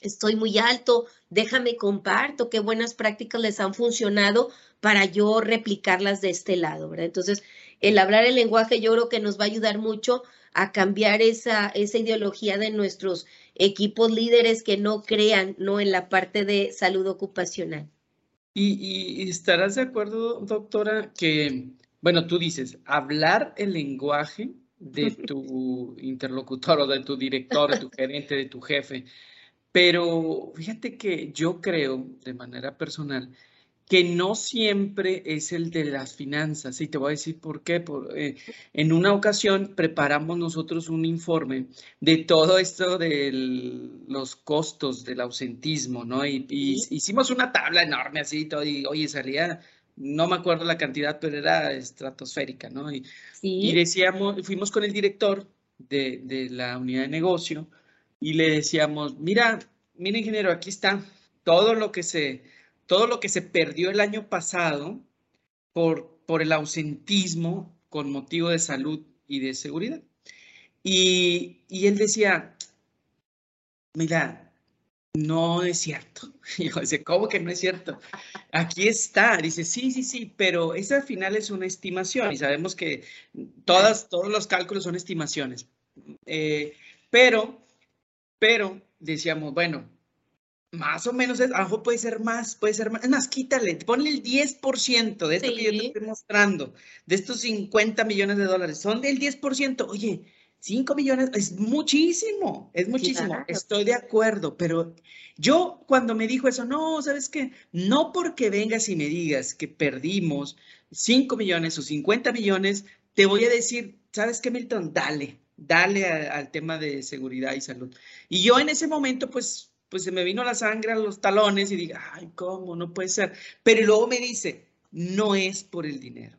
estoy muy alto, déjame comparto qué buenas prácticas les han funcionado para yo replicarlas de este lado, ¿verdad? Entonces, el hablar el lenguaje yo creo que nos va a ayudar mucho a cambiar esa, esa ideología de nuestros equipos líderes que no crean ¿no? en la parte de salud ocupacional. Y, y, estarás de acuerdo, doctora, que, bueno, tú dices, hablar el lenguaje de tu interlocutor o de tu director, de tu gerente, de tu jefe, pero fíjate que yo creo, de manera personal, que no siempre es el de las finanzas. Y te voy a decir por qué. Eh, en una ocasión preparamos nosotros un informe de todo esto de los costos del ausentismo, ¿no? Y, hicimos una tabla enorme así, todo, y oye, salía, no me acuerdo la cantidad, pero era estratosférica, ¿no? Y, y decíamos, fuimos con el director de, de la unidad de negocio y le decíamos, mira, mira ingeniero, aquí está todo lo que se todo lo que se perdió el año pasado por, por el ausentismo con motivo de salud y de seguridad. Y, y él decía, mira, no es cierto. Y yo dice, ¿cómo que no es cierto? Aquí está. Dice, sí, sí, sí, pero esa al final es una estimación y sabemos que todas, todos los cálculos son estimaciones. Eh, pero, pero decíamos, bueno, más o menos, a lo mejor puede ser más, puede ser más. Es más, quítale, ponle el 10% de esto que yo te estoy mostrando, de estos 50 millones de dólares, son del 10%. Oye, 5 millones es muchísimo, es muchísimo. Estoy de acuerdo, pero yo cuando me dijo eso, no, ¿sabes qué? No porque vengas y me digas que perdimos 5 millones o 50 millones, te voy a decir, ¿sabes qué, Milton? Dale, dale al tema de seguridad y salud. Y yo en ese momento, pues pues se me vino la sangre a los talones y diga, ay, ¿cómo? No puede ser. Pero luego me dice, no es por el dinero,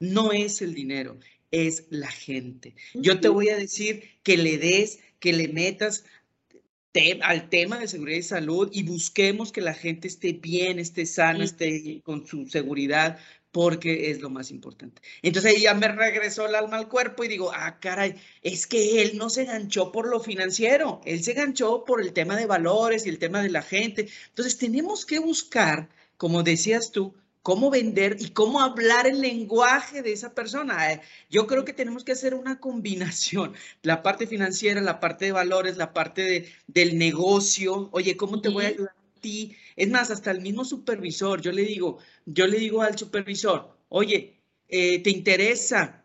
no es el dinero, es la gente. Yo te voy a decir que le des, que le metas al tema de seguridad y salud y busquemos que la gente esté bien, esté sana, esté con su seguridad, porque es lo más importante. Entonces ahí ya me regresó el alma al cuerpo y digo, ah, caray, es que él no se ganchó por lo financiero, él se ganchó por el tema de valores y el tema de la gente. Entonces tenemos que buscar, como decías tú, cómo vender y cómo hablar el lenguaje de esa persona. Eh, yo creo que tenemos que hacer una combinación, la parte financiera, la parte de valores, la parte de, del negocio. Oye, ¿cómo te voy a ayudar ti? Es más, hasta el mismo supervisor, yo le digo, yo le digo al supervisor, oye, eh, ¿te interesa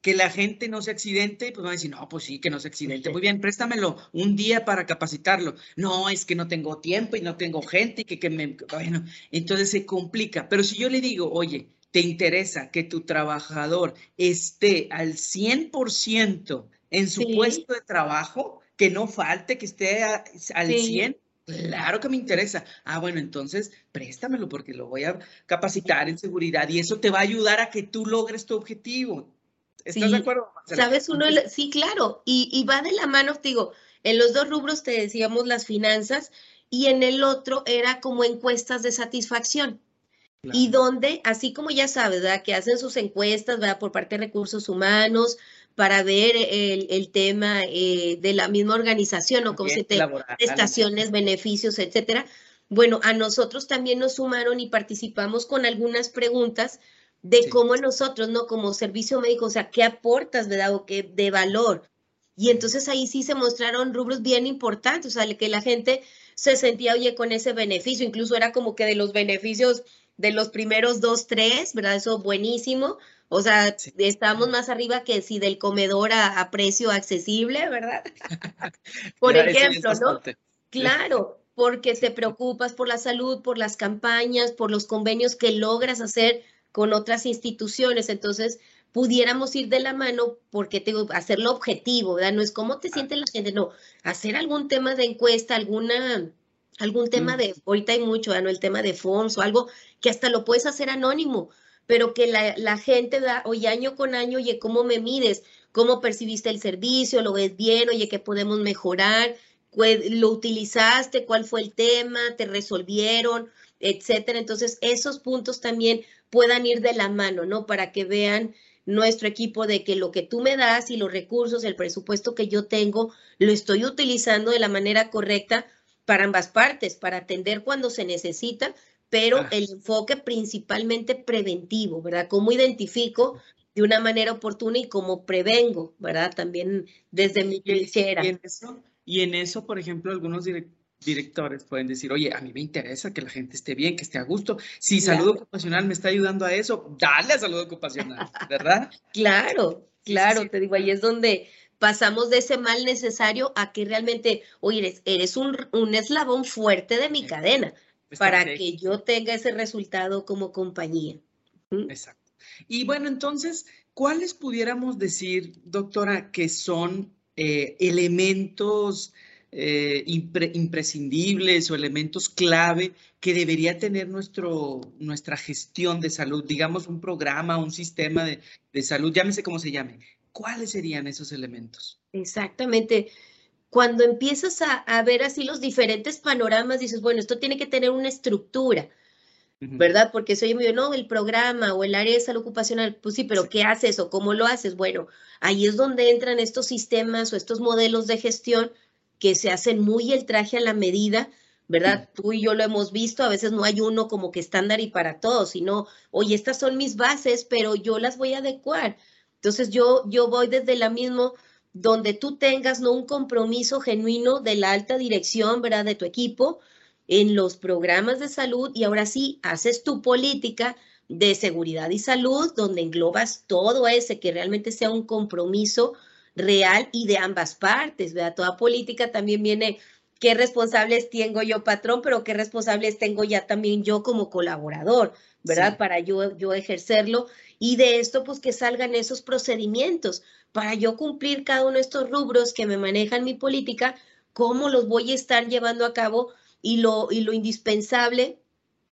que la gente no se accidente? Pues va a decir, no, pues sí, que no se accidente. Muy bien, préstamelo un día para capacitarlo. No, es que no tengo tiempo y no tengo gente y que, que me... Bueno, entonces se complica. Pero si yo le digo, oye, ¿te interesa que tu trabajador esté al 100% en su puesto de trabajo? Que no falte, que esté al 100%. Claro que me interesa. Ah, bueno, entonces préstamelo porque lo voy a capacitar en seguridad y eso te va a ayudar a que tú logres tu objetivo. ¿Estás de acuerdo? Sabes, uno, sí, claro, y, va de la mano, te digo, en los dos rubros te decíamos las finanzas y en el otro era como encuestas de satisfacción. Y donde, así como ya sabes, ¿verdad? Que hacen sus encuestas, ¿verdad? Por parte de recursos humanos, para ver el, tema eh, de la misma organización o como se te prestaciones, beneficios, etcétera. Bueno, a nosotros también nos sumaron y participamos con algunas preguntas de cómo nosotros, ¿no? Como servicio médico, o sea, ¿qué aportas, verdad? O qué de valor. Y entonces ahí sí se mostraron rubros bien importantes, o sea, que la gente se sentía, oye, con ese beneficio, incluso era como que de los beneficios de los primeros dos, tres, ¿verdad? Eso buenísimo. O sea, estamos más arriba que si del comedor a, precio accesible, ¿verdad? por ejemplo, ¿no? Claro, porque te preocupas por la salud, por las campañas, por los convenios que logras hacer con otras instituciones. Entonces, pudiéramos ir de la mano porque tengo hacerlo objetivo, ¿verdad? No es cómo te siente la gente, no, hacer algún tema de encuesta, alguna algún tema mm. de, ahorita hay mucho, ¿no? El tema de fondos o algo que hasta lo puedes hacer anónimo, pero que la, gente da, oye, año con año, oye, ¿cómo me mides? ¿Cómo percibiste el servicio? ¿Lo ves bien? Oye, ¿qué podemos mejorar? lo utilizaste, cuál fue el tema, te resolvieron, etcétera. Entonces, esos puntos también puedan ir de la mano, ¿no? Para que vean nuestro equipo de que lo que tú me das y los recursos, el presupuesto que yo tengo, lo estoy utilizando de la manera correcta para ambas partes, para atender cuando se necesita, pero ah. el enfoque principalmente preventivo, ¿verdad? ¿Cómo identifico de una manera oportuna y cómo prevengo, ¿verdad? También desde mi trinchera. Y en eso, y en eso por ejemplo, algunos directores pueden decir, oye, a mí me interesa que la gente esté bien, que esté a gusto. Si salud ocupacional me está ayudando a eso, dale a salud ocupacional, ¿verdad? claro, claro, te digo, ahí es donde pasamos de ese mal necesario a que realmente, oye, eres, eres un, un eslabón fuerte de mi cadena para que yo tenga ese resultado como compañía. Exacto. Y bueno, entonces, ¿cuáles pudiéramos decir, doctora, que son eh, elementos eh, imprescindibles o elementos clave que debería tener nuestro, nuestra gestión de salud, digamos un programa, un sistema de, de salud, llámese como se llame. ¿Cuáles serían esos elementos? Exactamente cuando empiezas a, a, ver así los diferentes panoramas, dices, bueno, esto tiene que tener una estructura, ¿verdad? Porque soy muy, no, el programa o el área de salud ocupacional, pues sí, pero ¿qué haces o cómo lo haces? Bueno, ahí es donde entran estos sistemas o estos modelos de gestión que se hacen muy el traje a la medida, ¿verdad? Tú y yo lo hemos visto, a veces no hay uno como que estándar y para todos, sino, oye, estas son mis bases, pero yo las voy a adecuar. Entonces yo, yo voy desde la misma, donde tú tengas ¿no? un compromiso genuino de la alta dirección, ¿verdad? De tu equipo, en los programas de salud y ahora sí haces tu política de seguridad y salud donde englobas todo ese que realmente sea un compromiso real y de ambas partes, ¿verdad? Toda política también viene qué responsables tengo yo patrón, pero qué responsables tengo ya también yo como colaborador, ¿verdad? Para yo, yo ejercerlo y de esto pues que salgan esos procedimientos para yo cumplir cada uno de estos rubros que me manejan mi política, cómo los voy a estar llevando a cabo y lo, y lo indispensable,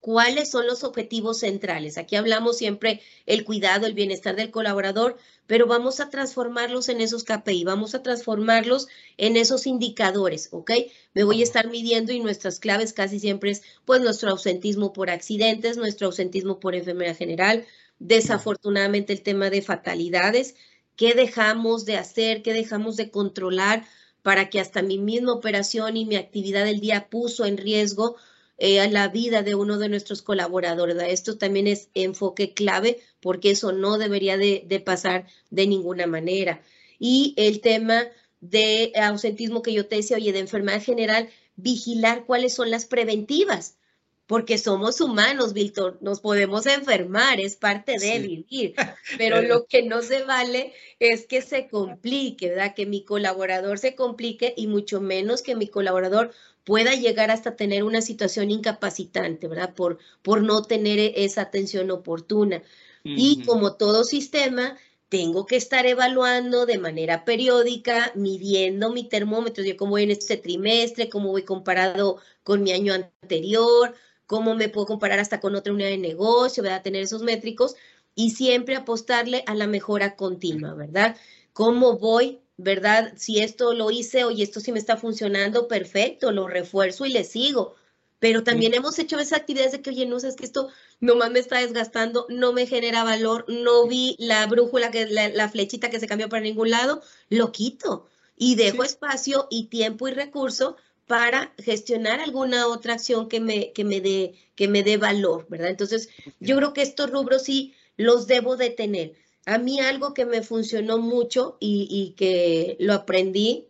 cuáles son los objetivos centrales. Aquí hablamos siempre el cuidado, el bienestar del colaborador, pero vamos a transformarlos en esos KPI, vamos a transformarlos en esos indicadores, ¿ok? Me voy a estar midiendo y nuestras claves casi siempre es pues nuestro ausentismo por accidentes, nuestro ausentismo por enfermedad general, desafortunadamente el tema de fatalidades, qué dejamos de hacer, qué dejamos de controlar para que hasta mi misma operación y mi actividad del día puso en riesgo eh, la vida de uno de nuestros colaboradores. Esto también es enfoque clave porque eso no debería de, de pasar de ninguna manera. Y el tema de ausentismo que yo te decía, oye, de enfermedad general, vigilar cuáles son las preventivas porque somos humanos, Víctor, nos podemos enfermar, es parte de vivir, pero lo que no se vale es que se complique, ¿verdad? Que mi colaborador se complique y mucho menos que mi colaborador pueda llegar hasta tener una situación incapacitante, ¿verdad? Por, por no tener e, esa atención oportuna. Y como todo sistema, tengo que estar evaluando de manera periódica, midiendo mi termómetro, yo cómo voy en este trimestre, cómo voy comparado con mi año anterior, cómo me puedo comparar hasta con otra unidad de negocio, ¿verdad? Tener esos métricos y siempre apostarle a la mejora continua, ¿verdad? ¿Cómo voy, verdad? Si esto lo hice, oye, esto sí me está funcionando, perfecto, lo refuerzo y le sigo. Pero también hemos hecho esas actividades de que, oye, no sé, es que esto nomás me está desgastando, no me genera valor, no vi la brújula, que la, flechita que se cambió para ningún lado, lo quito y dejo espacio y tiempo y recurso para gestionar alguna otra acción que me, que me dé que me dé valor, ¿verdad? Entonces, yo creo que estos rubros sí los debo de tener. A mí algo que me funcionó mucho y, y que lo aprendí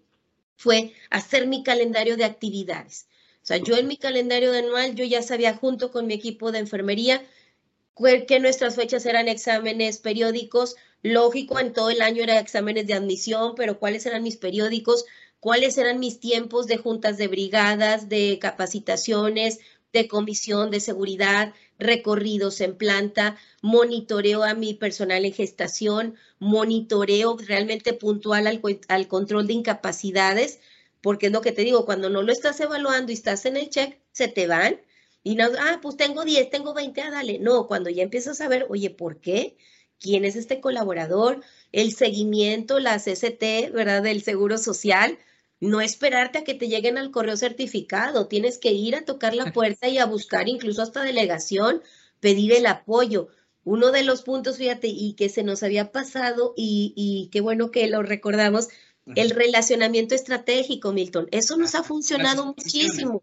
fue hacer mi calendario de actividades. O sea, yo en mi calendario de anual, yo ya sabía junto con mi equipo de enfermería que nuestras fechas eran exámenes periódicos. Lógico, en todo el año eran exámenes de admisión, pero cuáles eran mis periódicos cuáles eran mis tiempos de juntas de brigadas, de capacitaciones, de comisión de seguridad, recorridos en planta, monitoreo a mi personal en gestación, monitoreo realmente puntual al, control de incapacidades, porque es lo que te digo, cuando no lo estás evaluando y estás en el check, se te van. Y no, ah, pues tengo 10, tengo 20, ah, dale. No, cuando ya empiezas a ver, oye, ¿por qué? ¿Quién es este colaborador? El seguimiento, la CCT, ¿verdad? Del Seguro Social no esperarte a que te lleguen al correo certificado, tienes que ir a tocar la puerta y a buscar incluso hasta delegación, pedir el apoyo. Uno de los puntos, fíjate, y que se nos había pasado y, y qué bueno que lo recordamos, el relacionamiento estratégico, Milton. Eso nos ha funcionado muchísimo.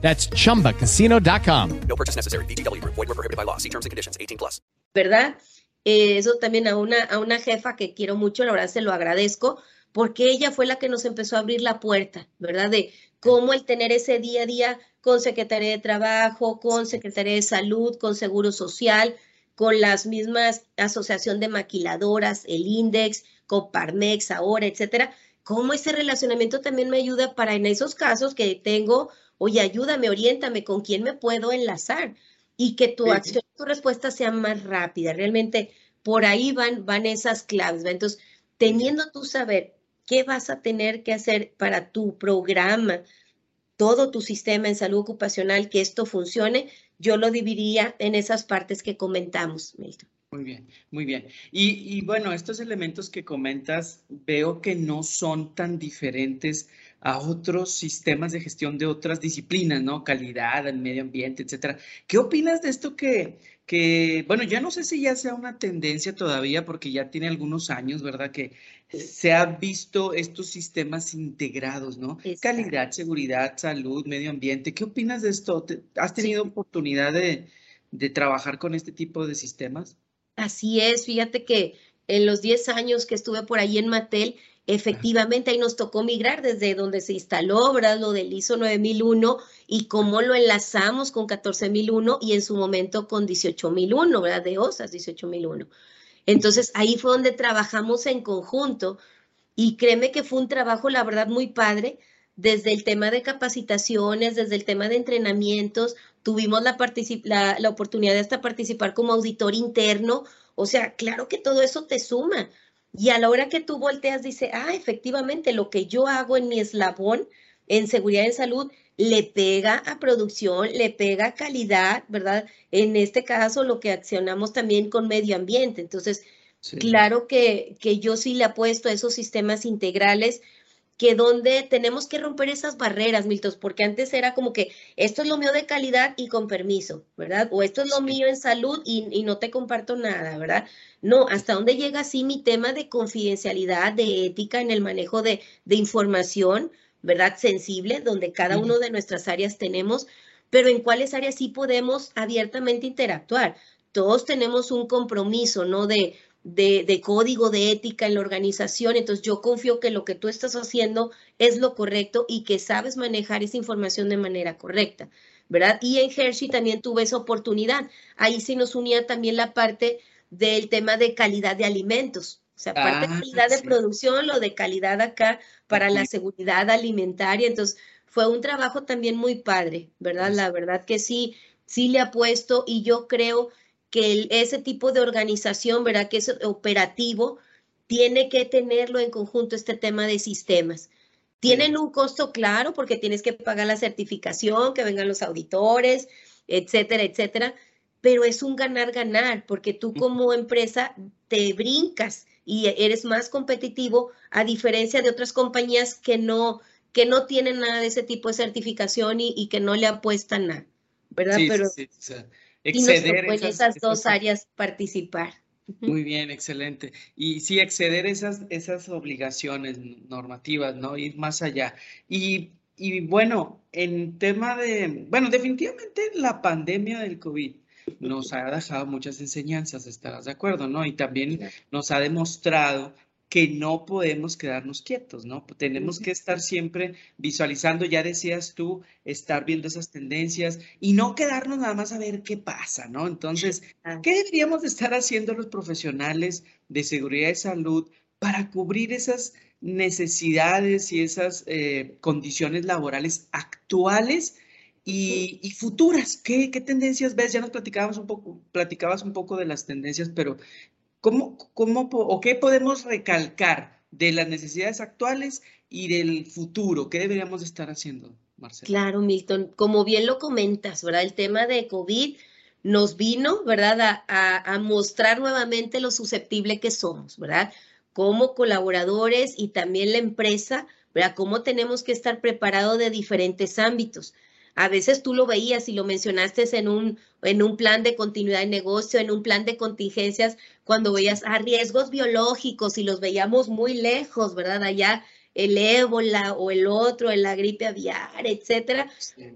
That's chumbacasino.com. No purchase necessary. VGW Group. Void were prohibited by law. See terms and conditions. 18 plus. ¿verdad? Eh, eso también a una, a una jefa que quiero mucho, la verdad se lo agradezco, porque ella fue la que nos empezó a abrir la puerta, ¿verdad? De cómo el tener ese día a día con Secretaría de Trabajo, con Secretaría de Salud, con Seguro Social, con las mismas Asociación de Maquiladoras, el Index, Coparmex ahora, etcétera, cómo ese relacionamiento también me ayuda para en esos casos que tengo, oye, ayúdame, oriéntame, con quién me puedo enlazar y que tu Sí. acción, tu respuesta sea más rápida. Realmente por ahí van, van esas claves. ¿va? Entonces, teniendo tu saber qué vas a tener que hacer para tu programa, todo tu sistema en salud ocupacional, que esto funcione, yo lo dividiría en esas partes que comentamos, Milton. Muy bien, muy bien. Y, y bueno, estos elementos que comentas veo que no son tan diferentes a otros sistemas de gestión de otras disciplinas, ¿no? Calidad, el medio ambiente, etcétera. ¿Qué opinas de esto que, que, bueno, ya no sé si ya sea una tendencia todavía, porque ya tiene algunos años, ¿verdad? Que se ha visto estos sistemas integrados, ¿no? Exacto. Calidad, seguridad, salud, medio ambiente. ¿Qué opinas de esto? ¿Te- ¿Has tenido oportunidad de, de trabajar con este tipo de sistemas? Así es, fíjate que en los 10 años que estuve por ahí en Mattel, efectivamente ahí nos tocó migrar desde donde se instaló, ¿verdad? Lo del ISO 9001 y cómo lo enlazamos con 14001 y en su momento con 18001, ¿verdad? De OSAS 18001. Entonces ahí fue donde trabajamos en conjunto y créeme que fue un trabajo, la verdad, muy padre, desde el tema de capacitaciones, desde el tema de entrenamientos, tuvimos la, la, la oportunidad de hasta participar como auditor interno, o sea, claro que todo eso te suma. Y a la hora que tú volteas, dice, ah, efectivamente, lo que yo hago en mi eslabón en seguridad en salud le pega a producción, le pega a calidad, ¿verdad? En este caso, lo que accionamos también con medio ambiente. Entonces, Sí. Claro que, que yo sí le apuesto a esos sistemas integrales que donde tenemos que romper esas barreras, Milton, porque antes era como que esto es lo mío de calidad y con permiso, ¿verdad? O esto es lo mío en salud y, y no te comparto nada, ¿verdad? No, hasta dónde llega así mi tema de confidencialidad, de ética en el manejo de, de información, ¿verdad? Sensible, donde cada uno de nuestras áreas tenemos, pero en cuáles áreas sí podemos abiertamente interactuar. Todos tenemos un compromiso, ¿no? De, de, de código de ética en la organización. Entonces yo confío que lo que tú estás haciendo es lo correcto y que sabes manejar esa información de manera correcta, ¿verdad? Y en Hershey también tuve esa oportunidad. Ahí sí nos unía también la parte del tema de calidad de alimentos. O sea, parte de Ah, calidad de producción, lo de calidad acá para la seguridad alimentaria. Entonces, fue un trabajo también muy padre, ¿verdad? Pues La verdad que sí, sí le apuesto y yo creo que el- ese tipo de organización, ¿verdad? Que es operativo, tiene que tenerlo en conjunto este tema de sistemas. Tienen un costo claro porque tienes que pagar la certificación, que vengan los auditores, etcétera, etcétera, pero es un ganar-ganar porque tú como empresa te brincas y eres más competitivo a diferencia de otras compañías que no, que no tienen nada de ese tipo de certificación y, y que no le apuestan nada, ¿verdad? Sí, sí, pero sí, o sea, y nos exceder tocó en esas- esas dos esas- áreas participar. Muy bien, excelente. Y sí, exceder esas, esas obligaciones normativas, ¿no? Ir más allá. Y, y bueno, en tema de, bueno, definitivamente la pandemia del COVID nos ha dejado muchas enseñanzas, estarás de acuerdo, ¿no? Y también nos ha demostrado que no podemos quedarnos quietos, ¿no? Tenemos que estar siempre visualizando, ya decías tú, estar viendo esas tendencias y no quedarnos nada más a ver qué pasa, ¿no? Entonces. ¿qué deberíamos de estar haciendo los profesionales de seguridad y salud para cubrir esas necesidades y esas eh, condiciones laborales actuales y, futuras. ¿Qué, ¿Qué, tendencias ves? Ya nos platicabas un poco, platicabas un poco de las tendencias, pero ¿cómo, cómo o qué podemos recalcar de las necesidades actuales y del futuro? ¿Qué deberíamos estar haciendo, Marcela? Claro, Milton. Como bien lo comentas, ¿verdad? El tema de COVID nos vino, ¿verdad? A, a mostrar nuevamente lo susceptible que somos, ¿verdad? Como colaboradores y también la empresa, ¿verdad? Cómo tenemos que estar preparados de diferentes ámbitos. A veces tú lo veías y lo mencionaste en un, en un plan de continuidad de negocio, en un plan de contingencias, cuando veías a riesgos biológicos y los veíamos muy lejos, ¿verdad? Allá el ébola o el otro, la gripe aviar, etcétera.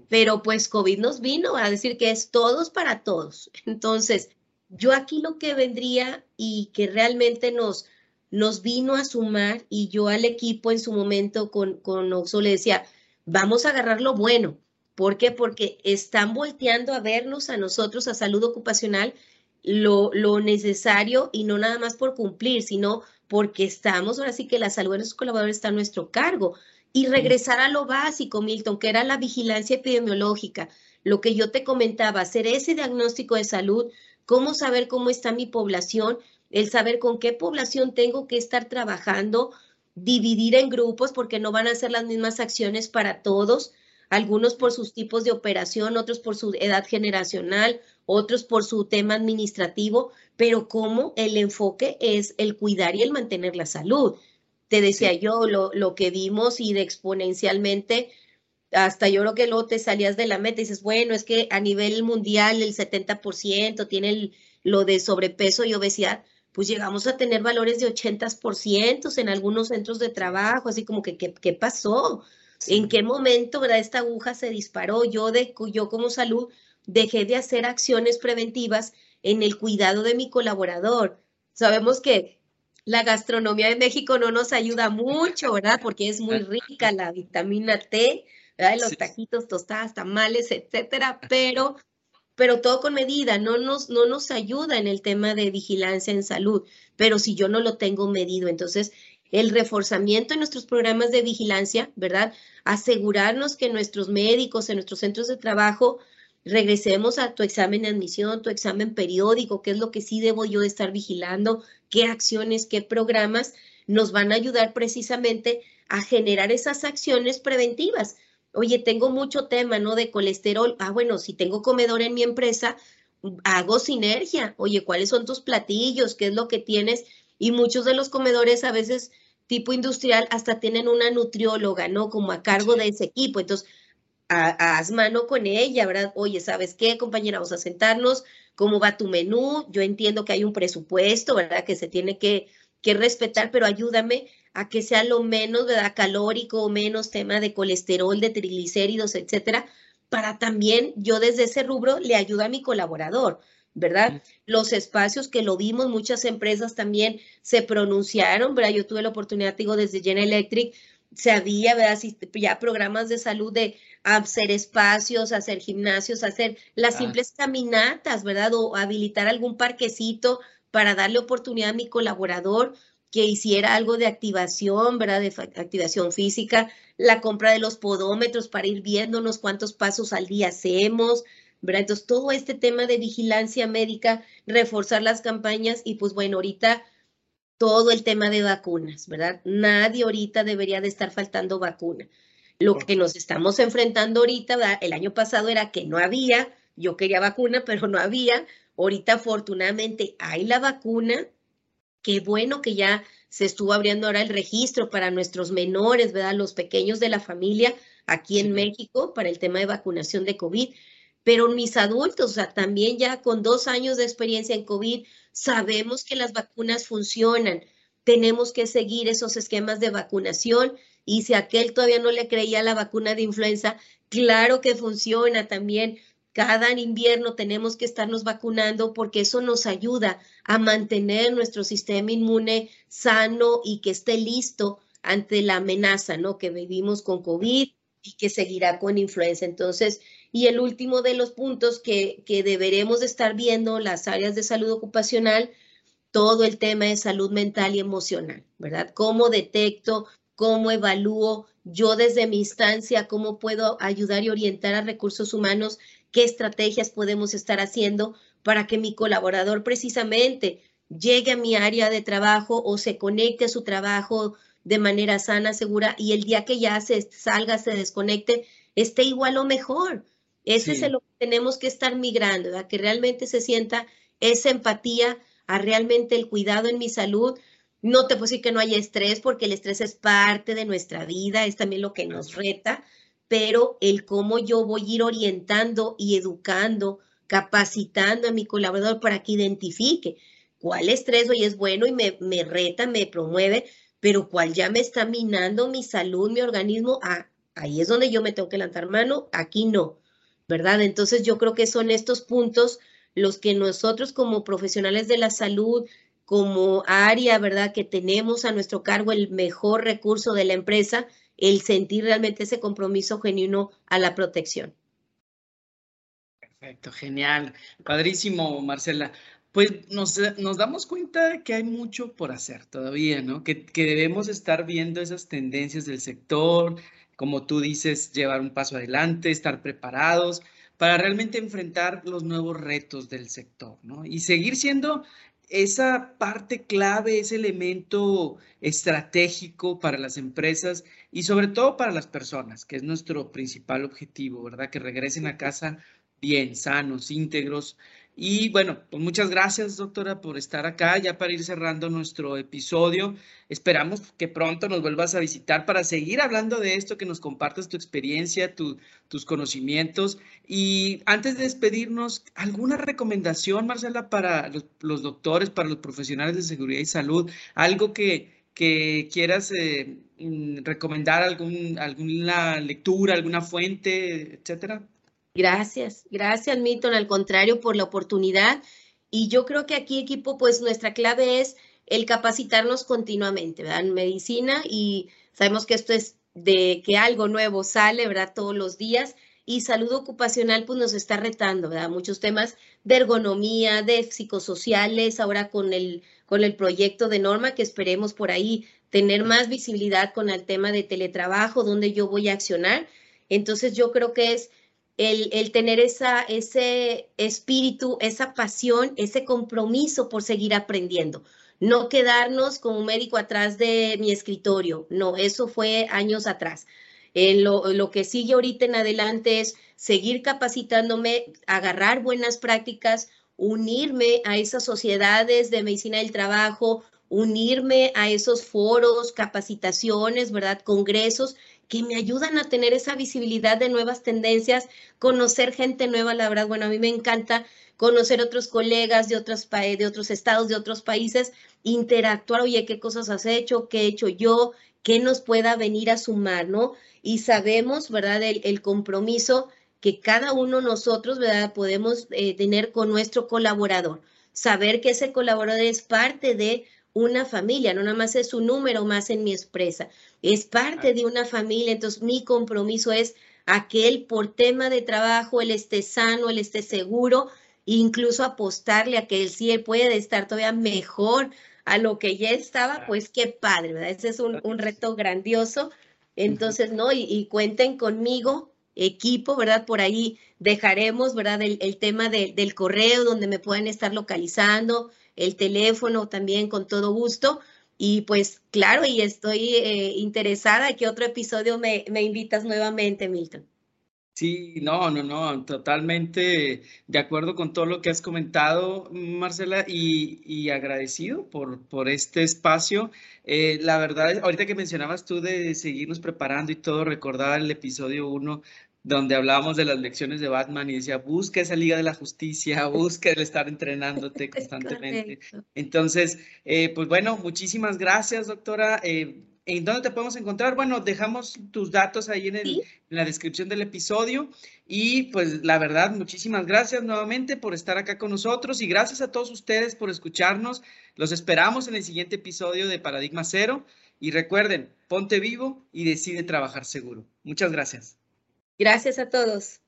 Pero pues COVID nos vino a decir que es todos para todos. Entonces, yo aquí lo que vendría y que realmente nos, nos vino a sumar y yo al equipo en su momento con, con Oxo le decía, vamos a agarrar lo bueno, ¿Por qué? Porque están volteando a vernos a nosotros, a salud ocupacional, lo, lo, necesario y no nada más por cumplir, sino porque estamos, ahora sí que la salud de nuestros colaboradores está a nuestro cargo. Y regresar a lo básico, Milton, que era la vigilancia epidemiológica, lo que yo te comentaba, hacer ese diagnóstico de salud, cómo saber cómo está mi población, el saber con qué población tengo que estar trabajando, dividir en grupos porque no van a ser las mismas acciones para todos algunos por sus tipos de operación, otros por su edad generacional, otros por su tema administrativo, pero como el enfoque es el cuidar y el mantener la salud. Te decía yo, lo, lo, que vimos y de exponencialmente, hasta yo creo que luego te salías de la meta y dices, bueno, es que a nivel mundial el 70% tiene lo de sobrepeso y obesidad, pues llegamos a tener valores de 80% en algunos centros de trabajo, así como que, ¿qué, qué pasó? ¿En qué momento, verdad, esta aguja se disparó? Yo, de, yo como salud dejé de hacer acciones preventivas en el cuidado de mi colaborador. Sabemos que la gastronomía de México no nos ayuda mucho, ¿verdad? Porque es muy rica la vitamina T, ¿verdad? Los taquitos, tostadas, tamales, etcétera, pero, pero todo con medida, no nos, no nos ayuda en el tema de vigilancia en salud, pero si yo no lo tengo medido, entonces el reforzamiento en nuestros programas de vigilancia, ¿verdad? Asegurarnos que nuestros médicos en nuestros centros de trabajo regresemos a tu examen de admisión, tu examen periódico, qué es lo que sí debo yo estar vigilando, qué acciones, qué programas nos van a ayudar precisamente a generar esas acciones preventivas. Oye, tengo mucho tema, ¿no? De colesterol. Ah, bueno, si tengo comedor en mi empresa, hago sinergia. Oye, ¿cuáles son tus platillos? ¿Qué es lo que tienes? Y muchos de los comedores a veces tipo industrial hasta tienen una nutrióloga, ¿no? Como a cargo de ese equipo. Entonces, haz mano con ella, ¿verdad? Oye, ¿sabes qué, compañera? Vamos a sentarnos, ¿cómo va tu menú? Yo entiendo que hay un presupuesto, ¿verdad? Que se tiene que, que respetar, pero ayúdame a que sea lo menos, ¿verdad? Calórico, menos tema de colesterol, de triglicéridos, etcétera, para también yo desde ese rubro le ayudo a mi colaborador. ¿verdad? Los espacios que lo vimos, muchas empresas también se pronunciaron, ¿verdad? Yo tuve la oportunidad, digo, desde General Electric, se había, ¿verdad? Ya programas de salud de hacer espacios, hacer gimnasios, hacer las simples caminatas, ¿verdad? O habilitar algún parquecito para darle oportunidad a mi colaborador que hiciera algo de activación, ¿verdad? De activación física, la compra de los podómetros para ir viéndonos cuántos pasos al día hacemos, entonces, todo este tema de vigilancia médica, reforzar las campañas y pues bueno, ahorita todo el tema de vacunas, ¿verdad? Nadie ahorita debería de estar faltando vacuna. Lo que nos estamos enfrentando ahorita, ¿verdad? el año pasado era que no había, yo quería vacuna, pero no había. Ahorita afortunadamente hay la vacuna. Qué bueno que ya se estuvo abriendo ahora el registro para nuestros menores, ¿verdad? Los pequeños de la familia aquí en México para el tema de vacunación de COVID pero mis adultos, o sea, también ya con dos años de experiencia en COVID, sabemos que las vacunas funcionan. Tenemos que seguir esos esquemas de vacunación y si aquel todavía no le creía la vacuna de influenza, claro que funciona también. Cada invierno tenemos que estarnos vacunando porque eso nos ayuda a mantener nuestro sistema inmune sano y que esté listo ante la amenaza, ¿no? Que vivimos con COVID y que seguirá con influenza. Entonces, y el último de los puntos que, que deberemos estar viendo, las áreas de salud ocupacional, todo el tema de salud mental y emocional, ¿verdad? ¿Cómo detecto, cómo evalúo yo desde mi instancia, cómo puedo ayudar y orientar a recursos humanos, qué estrategias podemos estar haciendo para que mi colaborador precisamente llegue a mi área de trabajo o se conecte a su trabajo de manera sana, segura, y el día que ya se salga, se desconecte, esté igual o mejor. Ese es lo que tenemos que estar migrando, que realmente se sienta esa empatía a realmente el cuidado en mi salud. No te puedo decir que no haya estrés, porque el estrés es parte de nuestra vida, es también lo que nos reta, pero el cómo yo voy a ir orientando y educando, capacitando a mi colaborador para que identifique cuál estrés hoy es bueno y me, me reta, me promueve, pero cuál ya me está minando mi salud, mi organismo, ah, ahí es donde yo me tengo que levantar mano, aquí no, ¿verdad? Entonces yo creo que son estos puntos los que nosotros como profesionales de la salud, como área, ¿verdad? Que tenemos a nuestro cargo el mejor recurso de la empresa, el sentir realmente ese compromiso genuino a la protección. Perfecto, genial. Padrísimo, Marcela. Pues nos, nos, damos cuenta que hay mucho por hacer todavía, ¿no? Que, que debemos estar viendo esas tendencias del sector, como tú dices, llevar un paso adelante, estar preparados para realmente enfrentar los nuevos retos del sector, ¿no? Y seguir siendo esa parte clave, ese elemento estratégico para las empresas y sobre todo para las personas, que es nuestro principal objetivo, ¿verdad? Que regresen a casa bien, sanos, íntegros, y bueno, pues muchas gracias, doctora, por estar acá, ya para ir cerrando nuestro episodio. Esperamos que pronto nos vuelvas a visitar para seguir hablando de esto, que nos compartas tu experiencia, tus conocimientos. Y antes de despedirnos, ¿alguna recomendación, Marcela, para los, doctores, para los profesionales de seguridad y salud? Algo que, quieras eh, mm, recomendar, algún, alguna lectura, alguna fuente, etcétera? Gracias, gracias Milton, al contrario, por la oportunidad. Y yo creo que aquí, equipo, pues nuestra clave es el capacitarnos continuamente, ¿verdad? En medicina y sabemos que esto es de que algo nuevo sale, ¿verdad? Todos los días. Y salud ocupacional, pues nos está retando, ¿verdad? Muchos temas de ergonomía, de psicosociales, ahora con el, con el proyecto de norma que esperemos por ahí tener más visibilidad con el tema de teletrabajo, donde yo voy a accionar. Entonces yo creo que es el, tener esa, ese espíritu, esa pasión, ese compromiso por seguir aprendiendo. No quedarnos como médico atrás de mi escritorio, no, eso fue años atrás. Eh, lo, lo, que sigue ahorita en adelante es seguir capacitándome, agarrar buenas prácticas, unirme a esas sociedades de medicina del trabajo, unirme a esos foros, capacitaciones, ¿verdad? Congresos que me ayudan a tener esa visibilidad de nuevas tendencias, conocer gente nueva, la verdad, bueno, a mí me encanta conocer otros colegas de otros, de otros estados, de otros países, interactuar, oye, qué cosas has hecho, qué he hecho yo, qué nos pueda venir a sumar, ¿no? Y sabemos, ¿verdad?, el, compromiso que cada uno de nosotros, ¿verdad?, podemos eh, tener con nuestro colaborador. Saber que ese colaborador es parte de una familia, no nada más es un número más en mi expresa, es parte de una familia, entonces mi compromiso es aquel por tema de trabajo, él esté sano, él esté seguro, incluso apostarle a que él sí puede estar todavía mejor a lo que ya estaba, pues qué padre, ¿verdad? Ese es un, reto grandioso. Entonces, ¿no? Y, cuenten conmigo, equipo, ¿verdad? Por ahí dejaremos, ¿verdad? El, tema del correo donde me pueden estar localizando, el teléfono también con todo gusto. Y pues claro, y estoy eh, interesada que otro episodio me, me invitas nuevamente, Milton. Sí, no, no, no, totalmente de acuerdo con todo lo que has comentado, Marcela, y, y agradecido por, por este espacio. Eh, la verdad, ahorita que mencionabas tú de seguirnos preparando y todo, recordaba el episodio 1 donde hablábamos de las lecciones de Batman y decía, busca esa Liga de la Justicia, busca el estar entrenándote constantemente. Entonces, eh, pues bueno, muchísimas gracias, doctora. Eh, ¿En dónde te podemos encontrar? Bueno, dejamos tus datos ahí en, en, la descripción del episodio. Y pues la verdad, muchísimas gracias nuevamente por estar acá con nosotros y gracias a todos ustedes por escucharnos. Los esperamos en el siguiente episodio de Paradigma Cero. Y recuerden, ponte vivo y decide trabajar seguro. Muchas gracias. Gracias a todos.